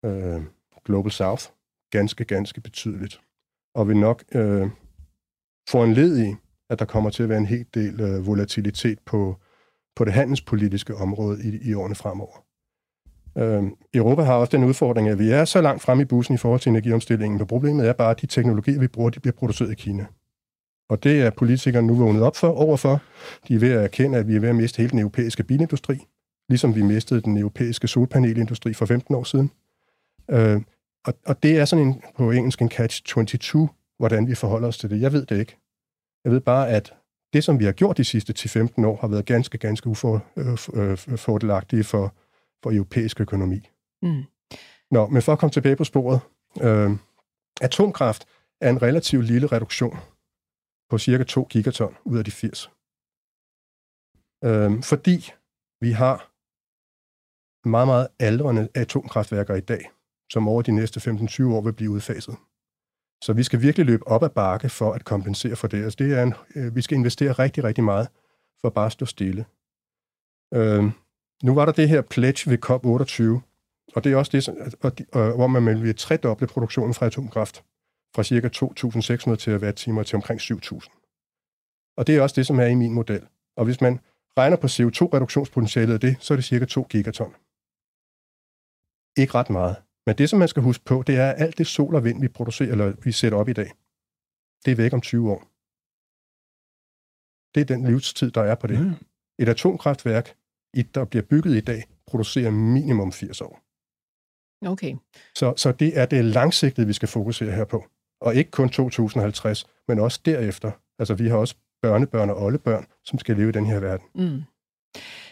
øh, Global South ganske, ganske betydeligt, og vil nok øh, få en led i, at der kommer til at være en hel del øh, volatilitet på, på det handelspolitiske område i, i årene fremover. Øh, Europa har også den udfordring, at vi er så langt frem i bussen i forhold til energiomstillingen, men problemet er bare, at de teknologier, vi bruger, de bliver produceret i Kina. Og det er politikerne nu vågnet op for, overfor. De er ved at erkende, at vi er ved at miste hele den europæiske bilindustri, ligesom vi mistede den europæiske solpanelindustri for 15 år siden. Øh, og, og det er sådan en, på engelsk en catch-22, hvordan vi forholder os til det. Jeg ved det ikke. Jeg ved bare, at det, som vi har gjort de sidste 10-15 år, har været ganske, ganske ufordelagtige øh, for, for europæisk økonomi. Mm. Nå, men for at komme tilbage på sporet. Øh, atomkraft er en relativt lille reduktion på cirka 2 gigaton ud af de 80. Øh, fordi vi har meget, meget aldrende atomkraftværker i dag, som over de næste 15-20 år vil blive udfaset. Så vi skal virkelig løbe op ad bakke for at kompensere for det. Altså det er en, øh, vi skal investere rigtig, rigtig meget for bare at stå stille. Øh, nu var der det her pledge ved COP28, og det er også det, og, og, hvor man vil tredoble produktionen fra atomkraft fra ca. 2.600 terawatt-timer til omkring 7.000. Og det er også det, som er i min model. Og hvis man regner på CO2-reduktionspotentialet af det, så er det cirka 2 gigaton. Ikke ret meget. Men det, som man skal huske på, det er, at alt det sol og vind, vi producerer, eller vi sætter op i dag, det er væk om 20 år. Det er den livstid, der er på det. Mm. Et atomkraftværk, der bliver bygget i dag, producerer minimum 80 år. Okay. Så, så det er det langsigtede, vi skal fokusere her på. Og ikke kun 2050, men også derefter. Altså, vi har også børnebørn og oldebørn, som skal leve i den her verden. Mm.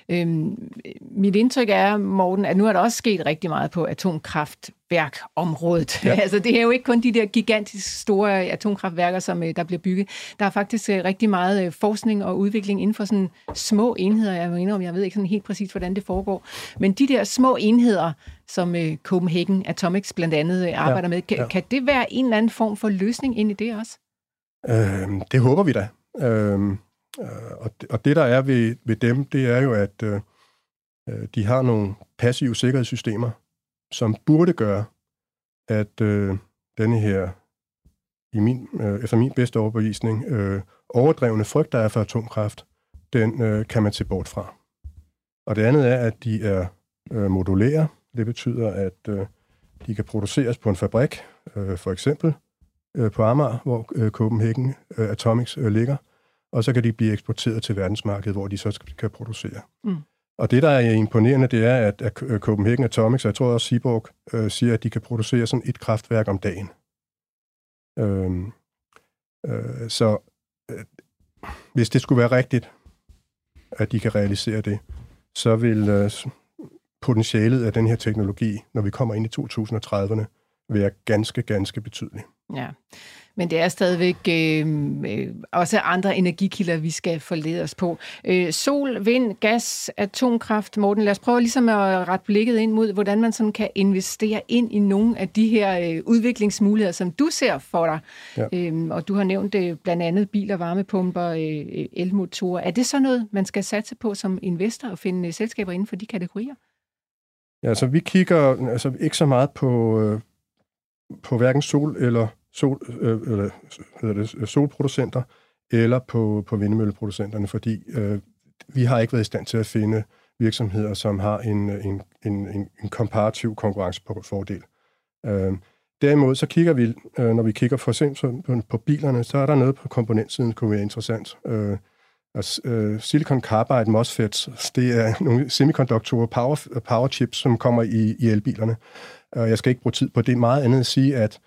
Øhm, mit indtryk er, Morten, at nu er der også sket rigtig meget på atomkraftværkområdet. Ja. altså, det er jo ikke kun de der gigantisk store atomkraftværker, som øh, der bliver bygget. Der er faktisk øh, rigtig meget øh, forskning og udvikling inden for sådan små enheder. Jeg mener om, jeg ved ikke sådan helt præcis, hvordan det foregår. Men de der små enheder, som Copenhagen Atomics blandt andet arbejder ja. med, kan, ja. kan det være en eller anden form for løsning ind i det også? Øhm, det håber vi da. Øhm, Øh, Øh, og, det, og det, der er ved, ved dem, det er jo, at øh, øh, de har nogle passive sikkerhedssystemer, som burde gøre, at øh, denne her, i min, øh, efter min bedste overbevisning, øh, overdrevne frygt, der er for atomkraft, den øh, kan man se bort fra. Og det andet er, at de er øh, modulære. Det betyder, at øh, de kan produceres på en fabrik, øh, for eksempel øh, på Amager, hvor øh, Copenhagen øh, Atomics øh, ligger, og så kan de blive eksporteret til verdensmarkedet, hvor de så kan producere. Mm. Og det, der er imponerende, det er, at, at Copenhagen Atomics, og jeg tror også Seaborg, øh, siger, at de kan producere sådan et kraftværk om dagen. Øhm, øh, så øh, hvis det skulle være rigtigt, at de kan realisere det, så vil øh, potentialet af den her teknologi, når vi kommer ind i 2030'erne, være ganske, ganske betydeligt. Ja. Men det er stadigvæk øh, øh, også andre energikilder, vi skal forlede os på. Øh, sol, vind, gas, atomkraft. Morten, lad os prøve ligesom at rette blikket ind mod, hvordan man sådan kan investere ind i nogle af de her øh, udviklingsmuligheder, som du ser for dig. Ja. Øh, og du har nævnt det øh, blandt andet biler, varmepumper, øh, elmotorer. Er det så noget, man skal satse på som investor og finde øh, selskaber inden for de kategorier? Ja, altså vi kigger altså, ikke så meget på, øh, på hverken sol eller sol, øh, eller, hedder det, solproducenter eller på, på vindmølleproducenterne, fordi øh, vi har ikke været i stand til at finde virksomheder, som har en, en, en, en komparativ konkurrencefordel. Øh, derimod så kigger vi, øh, når vi kigger for eksempel på, på bilerne, så er der noget på komponentsiden, der kunne være interessant. Øh, altså, øh, silicon carbide MOSFETs, det er nogle semikonduktorer, power, power chips, som kommer i, i elbilerne. Og jeg skal ikke bruge tid på det. Meget andet at sige, at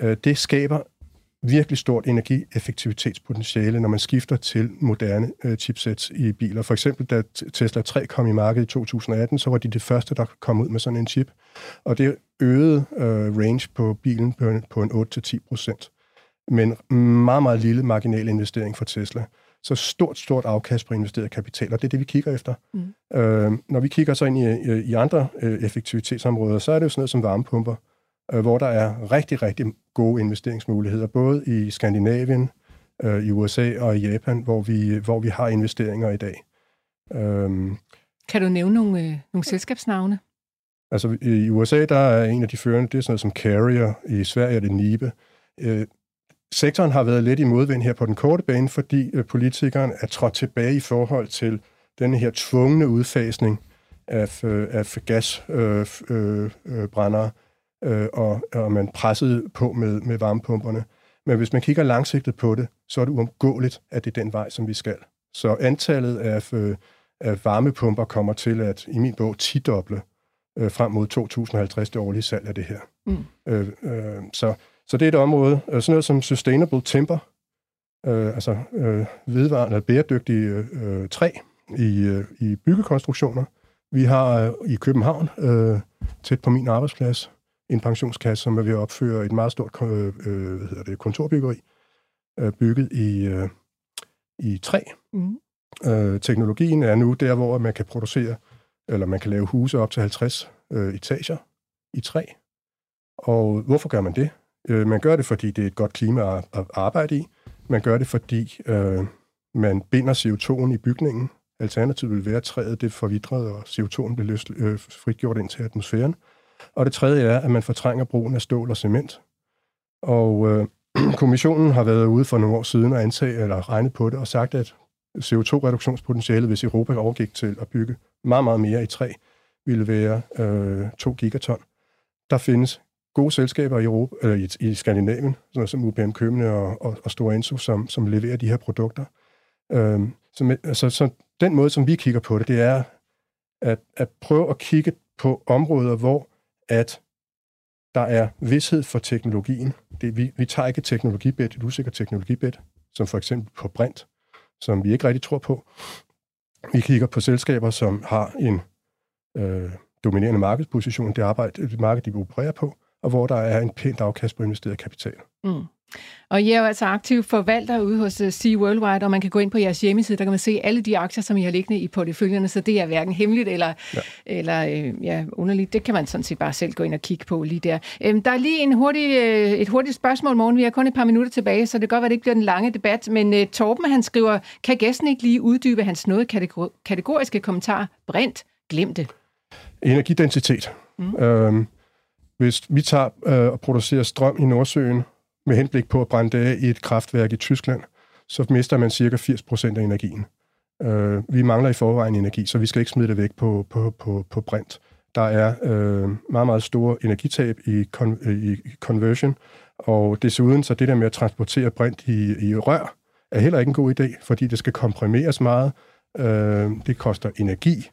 Øh, det skaber virkelig stort energieffektivitetspotentiale, når man skifter til moderne øh, chipsets i biler. For eksempel, da Tesla 3 kom i markedet i 2018, så var de det første, der kom ud med sådan en chip. Og det øgede øh, range på bilen på, på en 8-10 procent. Men meget, meget lille marginal investering for Tesla. Så stort, stort afkast på investeret kapital, og det er det, vi kigger efter. Mm. Øh, når vi kigger så ind i, i andre øh, effektivitetsområder, så er det jo sådan noget som varmepumper, øh, hvor der er rigtig, rigtig gode investeringsmuligheder, både i Skandinavien, øh, i USA og i Japan, hvor vi, hvor vi har investeringer i dag. Øh, kan du nævne nogle, øh, nogle selskabsnavne? Altså i USA, der er en af de førende, det er sådan noget som Carrier, i Sverige er det Nibe. Øh, sektoren har været lidt i modvind her på den korte bane, fordi øh, politikeren er trådt tilbage i forhold til den her tvungne udfasning af, øh, af gasbrændere, øh, øh, og, og man pressede på med, med varmepumperne. Men hvis man kigger langsigtet på det, så er det uomgåeligt, at det er den vej, som vi skal. Så antallet af, øh, af varmepumper kommer til at, i min bog, tidoble øh, frem mod 2050, det årlige salg af det her. Mm. Øh, øh, så, så det er et område, øh, sådan noget som sustainable timber, øh, altså øh, vedvarende bæredygtige øh, træ i, øh, i byggekonstruktioner. Vi har øh, i København, øh, tæt på min arbejdsplads, en pensionskasse, som er ved at opføre et meget stort øh, øh hvad hedder det, kontorbyggeri, øh, bygget i, øh, i træ. Mm. Øh, teknologien er nu der, hvor man kan producere, eller man kan lave huse op til 50 øh, etager i træ. Og hvorfor gør man det? Øh, man gør det, fordi det er et godt klima at, at arbejde i. Man gør det, fordi øh, man binder CO2'en i bygningen. Alternativet vil være, at træet det forvidret, og CO2'en bliver løs, øh, fritgjort ind til atmosfæren. Og det tredje er, at man fortrænger brugen af stål og cement. Og øh, kommissionen har været ude for nogle år siden og antage, eller regnet på det og sagt, at CO2-reduktionspotentialet, hvis Europa overgik til at bygge meget, meget mere i træ, ville være øh, 2 gigaton. Der findes gode selskaber i, Europa, eller i, i Skandinavien, sådan som UPM Købende og, og, og Store Enso, som, som leverer de her produkter. Øhm, så, med, altså, så den måde, som vi kigger på det, det er at, at prøve at kigge på områder, hvor at der er vidshed for teknologien. Det, vi, vi tager ikke et teknologibed, et usikkert teknologibed, som for eksempel på brint, som vi ikke rigtig tror på. Vi kigger på selskaber, som har en øh, dominerende markedsposition, det arbejde, det marked, de opererer på, og hvor der er en pænt afkast på investeret kapital. Mm. Og I er jo altså aktiv forvalter ude hos øh, Sea Worldwide, og man kan gå ind på jeres hjemmeside, der kan man se alle de aktier, som I har liggende i porteføljerne, så det er hverken hemmeligt eller, ja. eller øh, ja, underligt. Det kan man sådan set bare selv gå ind og kigge på lige der. Øhm, der er lige en hurtig, øh, et hurtigt spørgsmål, morgen. Vi har kun et par minutter tilbage, så det kan godt være, det ikke bliver den lange debat, men Torben han skriver, kan gæsten ikke lige uddybe hans noget kategoriske kommentar? Brint, glem det. Energidensitet. Mm. Øhm, hvis vi tager øh, og producerer strøm i Nordsøen, med henblik på at brænde det af i et kraftværk i Tyskland, så mister man cirka 80 procent af energien. Øh, vi mangler i forvejen energi, så vi skal ikke smide det væk på, på, på, på brint. Der er øh, meget, meget store energitab i, con, øh, i conversion, og desuden så det der med at transportere brint i, i rør, er heller ikke en god idé, fordi det skal komprimeres meget. Øh, det koster energi,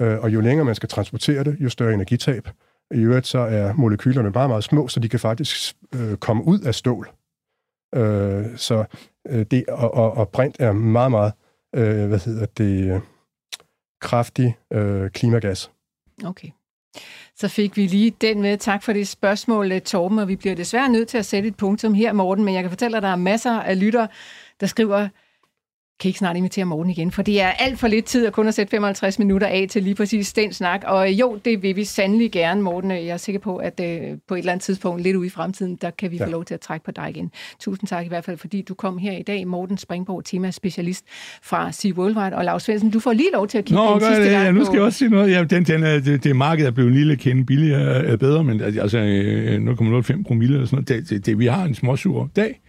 øh, og jo længere man skal transportere det, jo større energitab. I øvrigt så er molekylerne bare meget små, så de kan faktisk øh, komme ud af stål. Øh, så øh, det, og, og, og brint er meget, meget, øh, hvad hedder det, kraftig øh, klimagas. Okay. Så fik vi lige den med. Tak for det spørgsmål, øh, Torben, og vi bliver desværre nødt til at sætte et punktum her, Morten, men jeg kan fortælle, at der er masser af lytter, der skriver, kan ikke snart invitere Morten igen, for det er alt for lidt tid at kun at sætte 55 minutter af til lige præcis den snak. Og jo, det vil vi sandelig gerne, Morten. Jeg er sikker på, at uh, på et eller andet tidspunkt, lidt ude i fremtiden, der kan vi ja. få lov til at trække på dig igen. Tusind tak i hvert fald, fordi du kom her i dag. Morten Springborg, temaspecialist fra Sea Worldwide. Og Lars Svendsen, du får lige lov til at kigge Nå, den sidste det, gang ja, nu skal jeg også sige noget. Ja, den, den, det, det marked er blevet en lille kende billigere, er bedre, men altså 0,05 promille eller sådan noget. Det, det, det, vi har en småsur dag.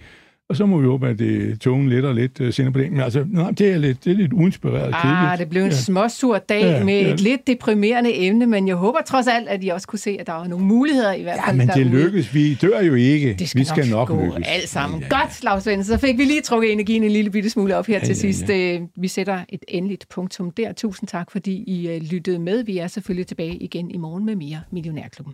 Og så må vi håbe, at det togen letter lidt uh, senere på dagen. Men altså, nej, det er lidt, det er lidt uinspireret ah, kedeligt. det blev en ja. småsur dag ja, med ja. et lidt deprimerende emne, men jeg håber trods alt, at I også kunne se, at der var nogle muligheder i hvert fald. Ja, men det lykkes. Vi dør jo ikke. Det skal vi skal nok, nok lykkes. alt sammen. Ja. Godt, Lars Svendsen. Så fik vi lige trukket energien en lille bitte smule op her ja, til ja, sidst. Ja. Øh, vi sætter et endeligt punktum der. Tusind tak, fordi I lyttede med. Vi er selvfølgelig tilbage igen i morgen med mere Millionærklubben.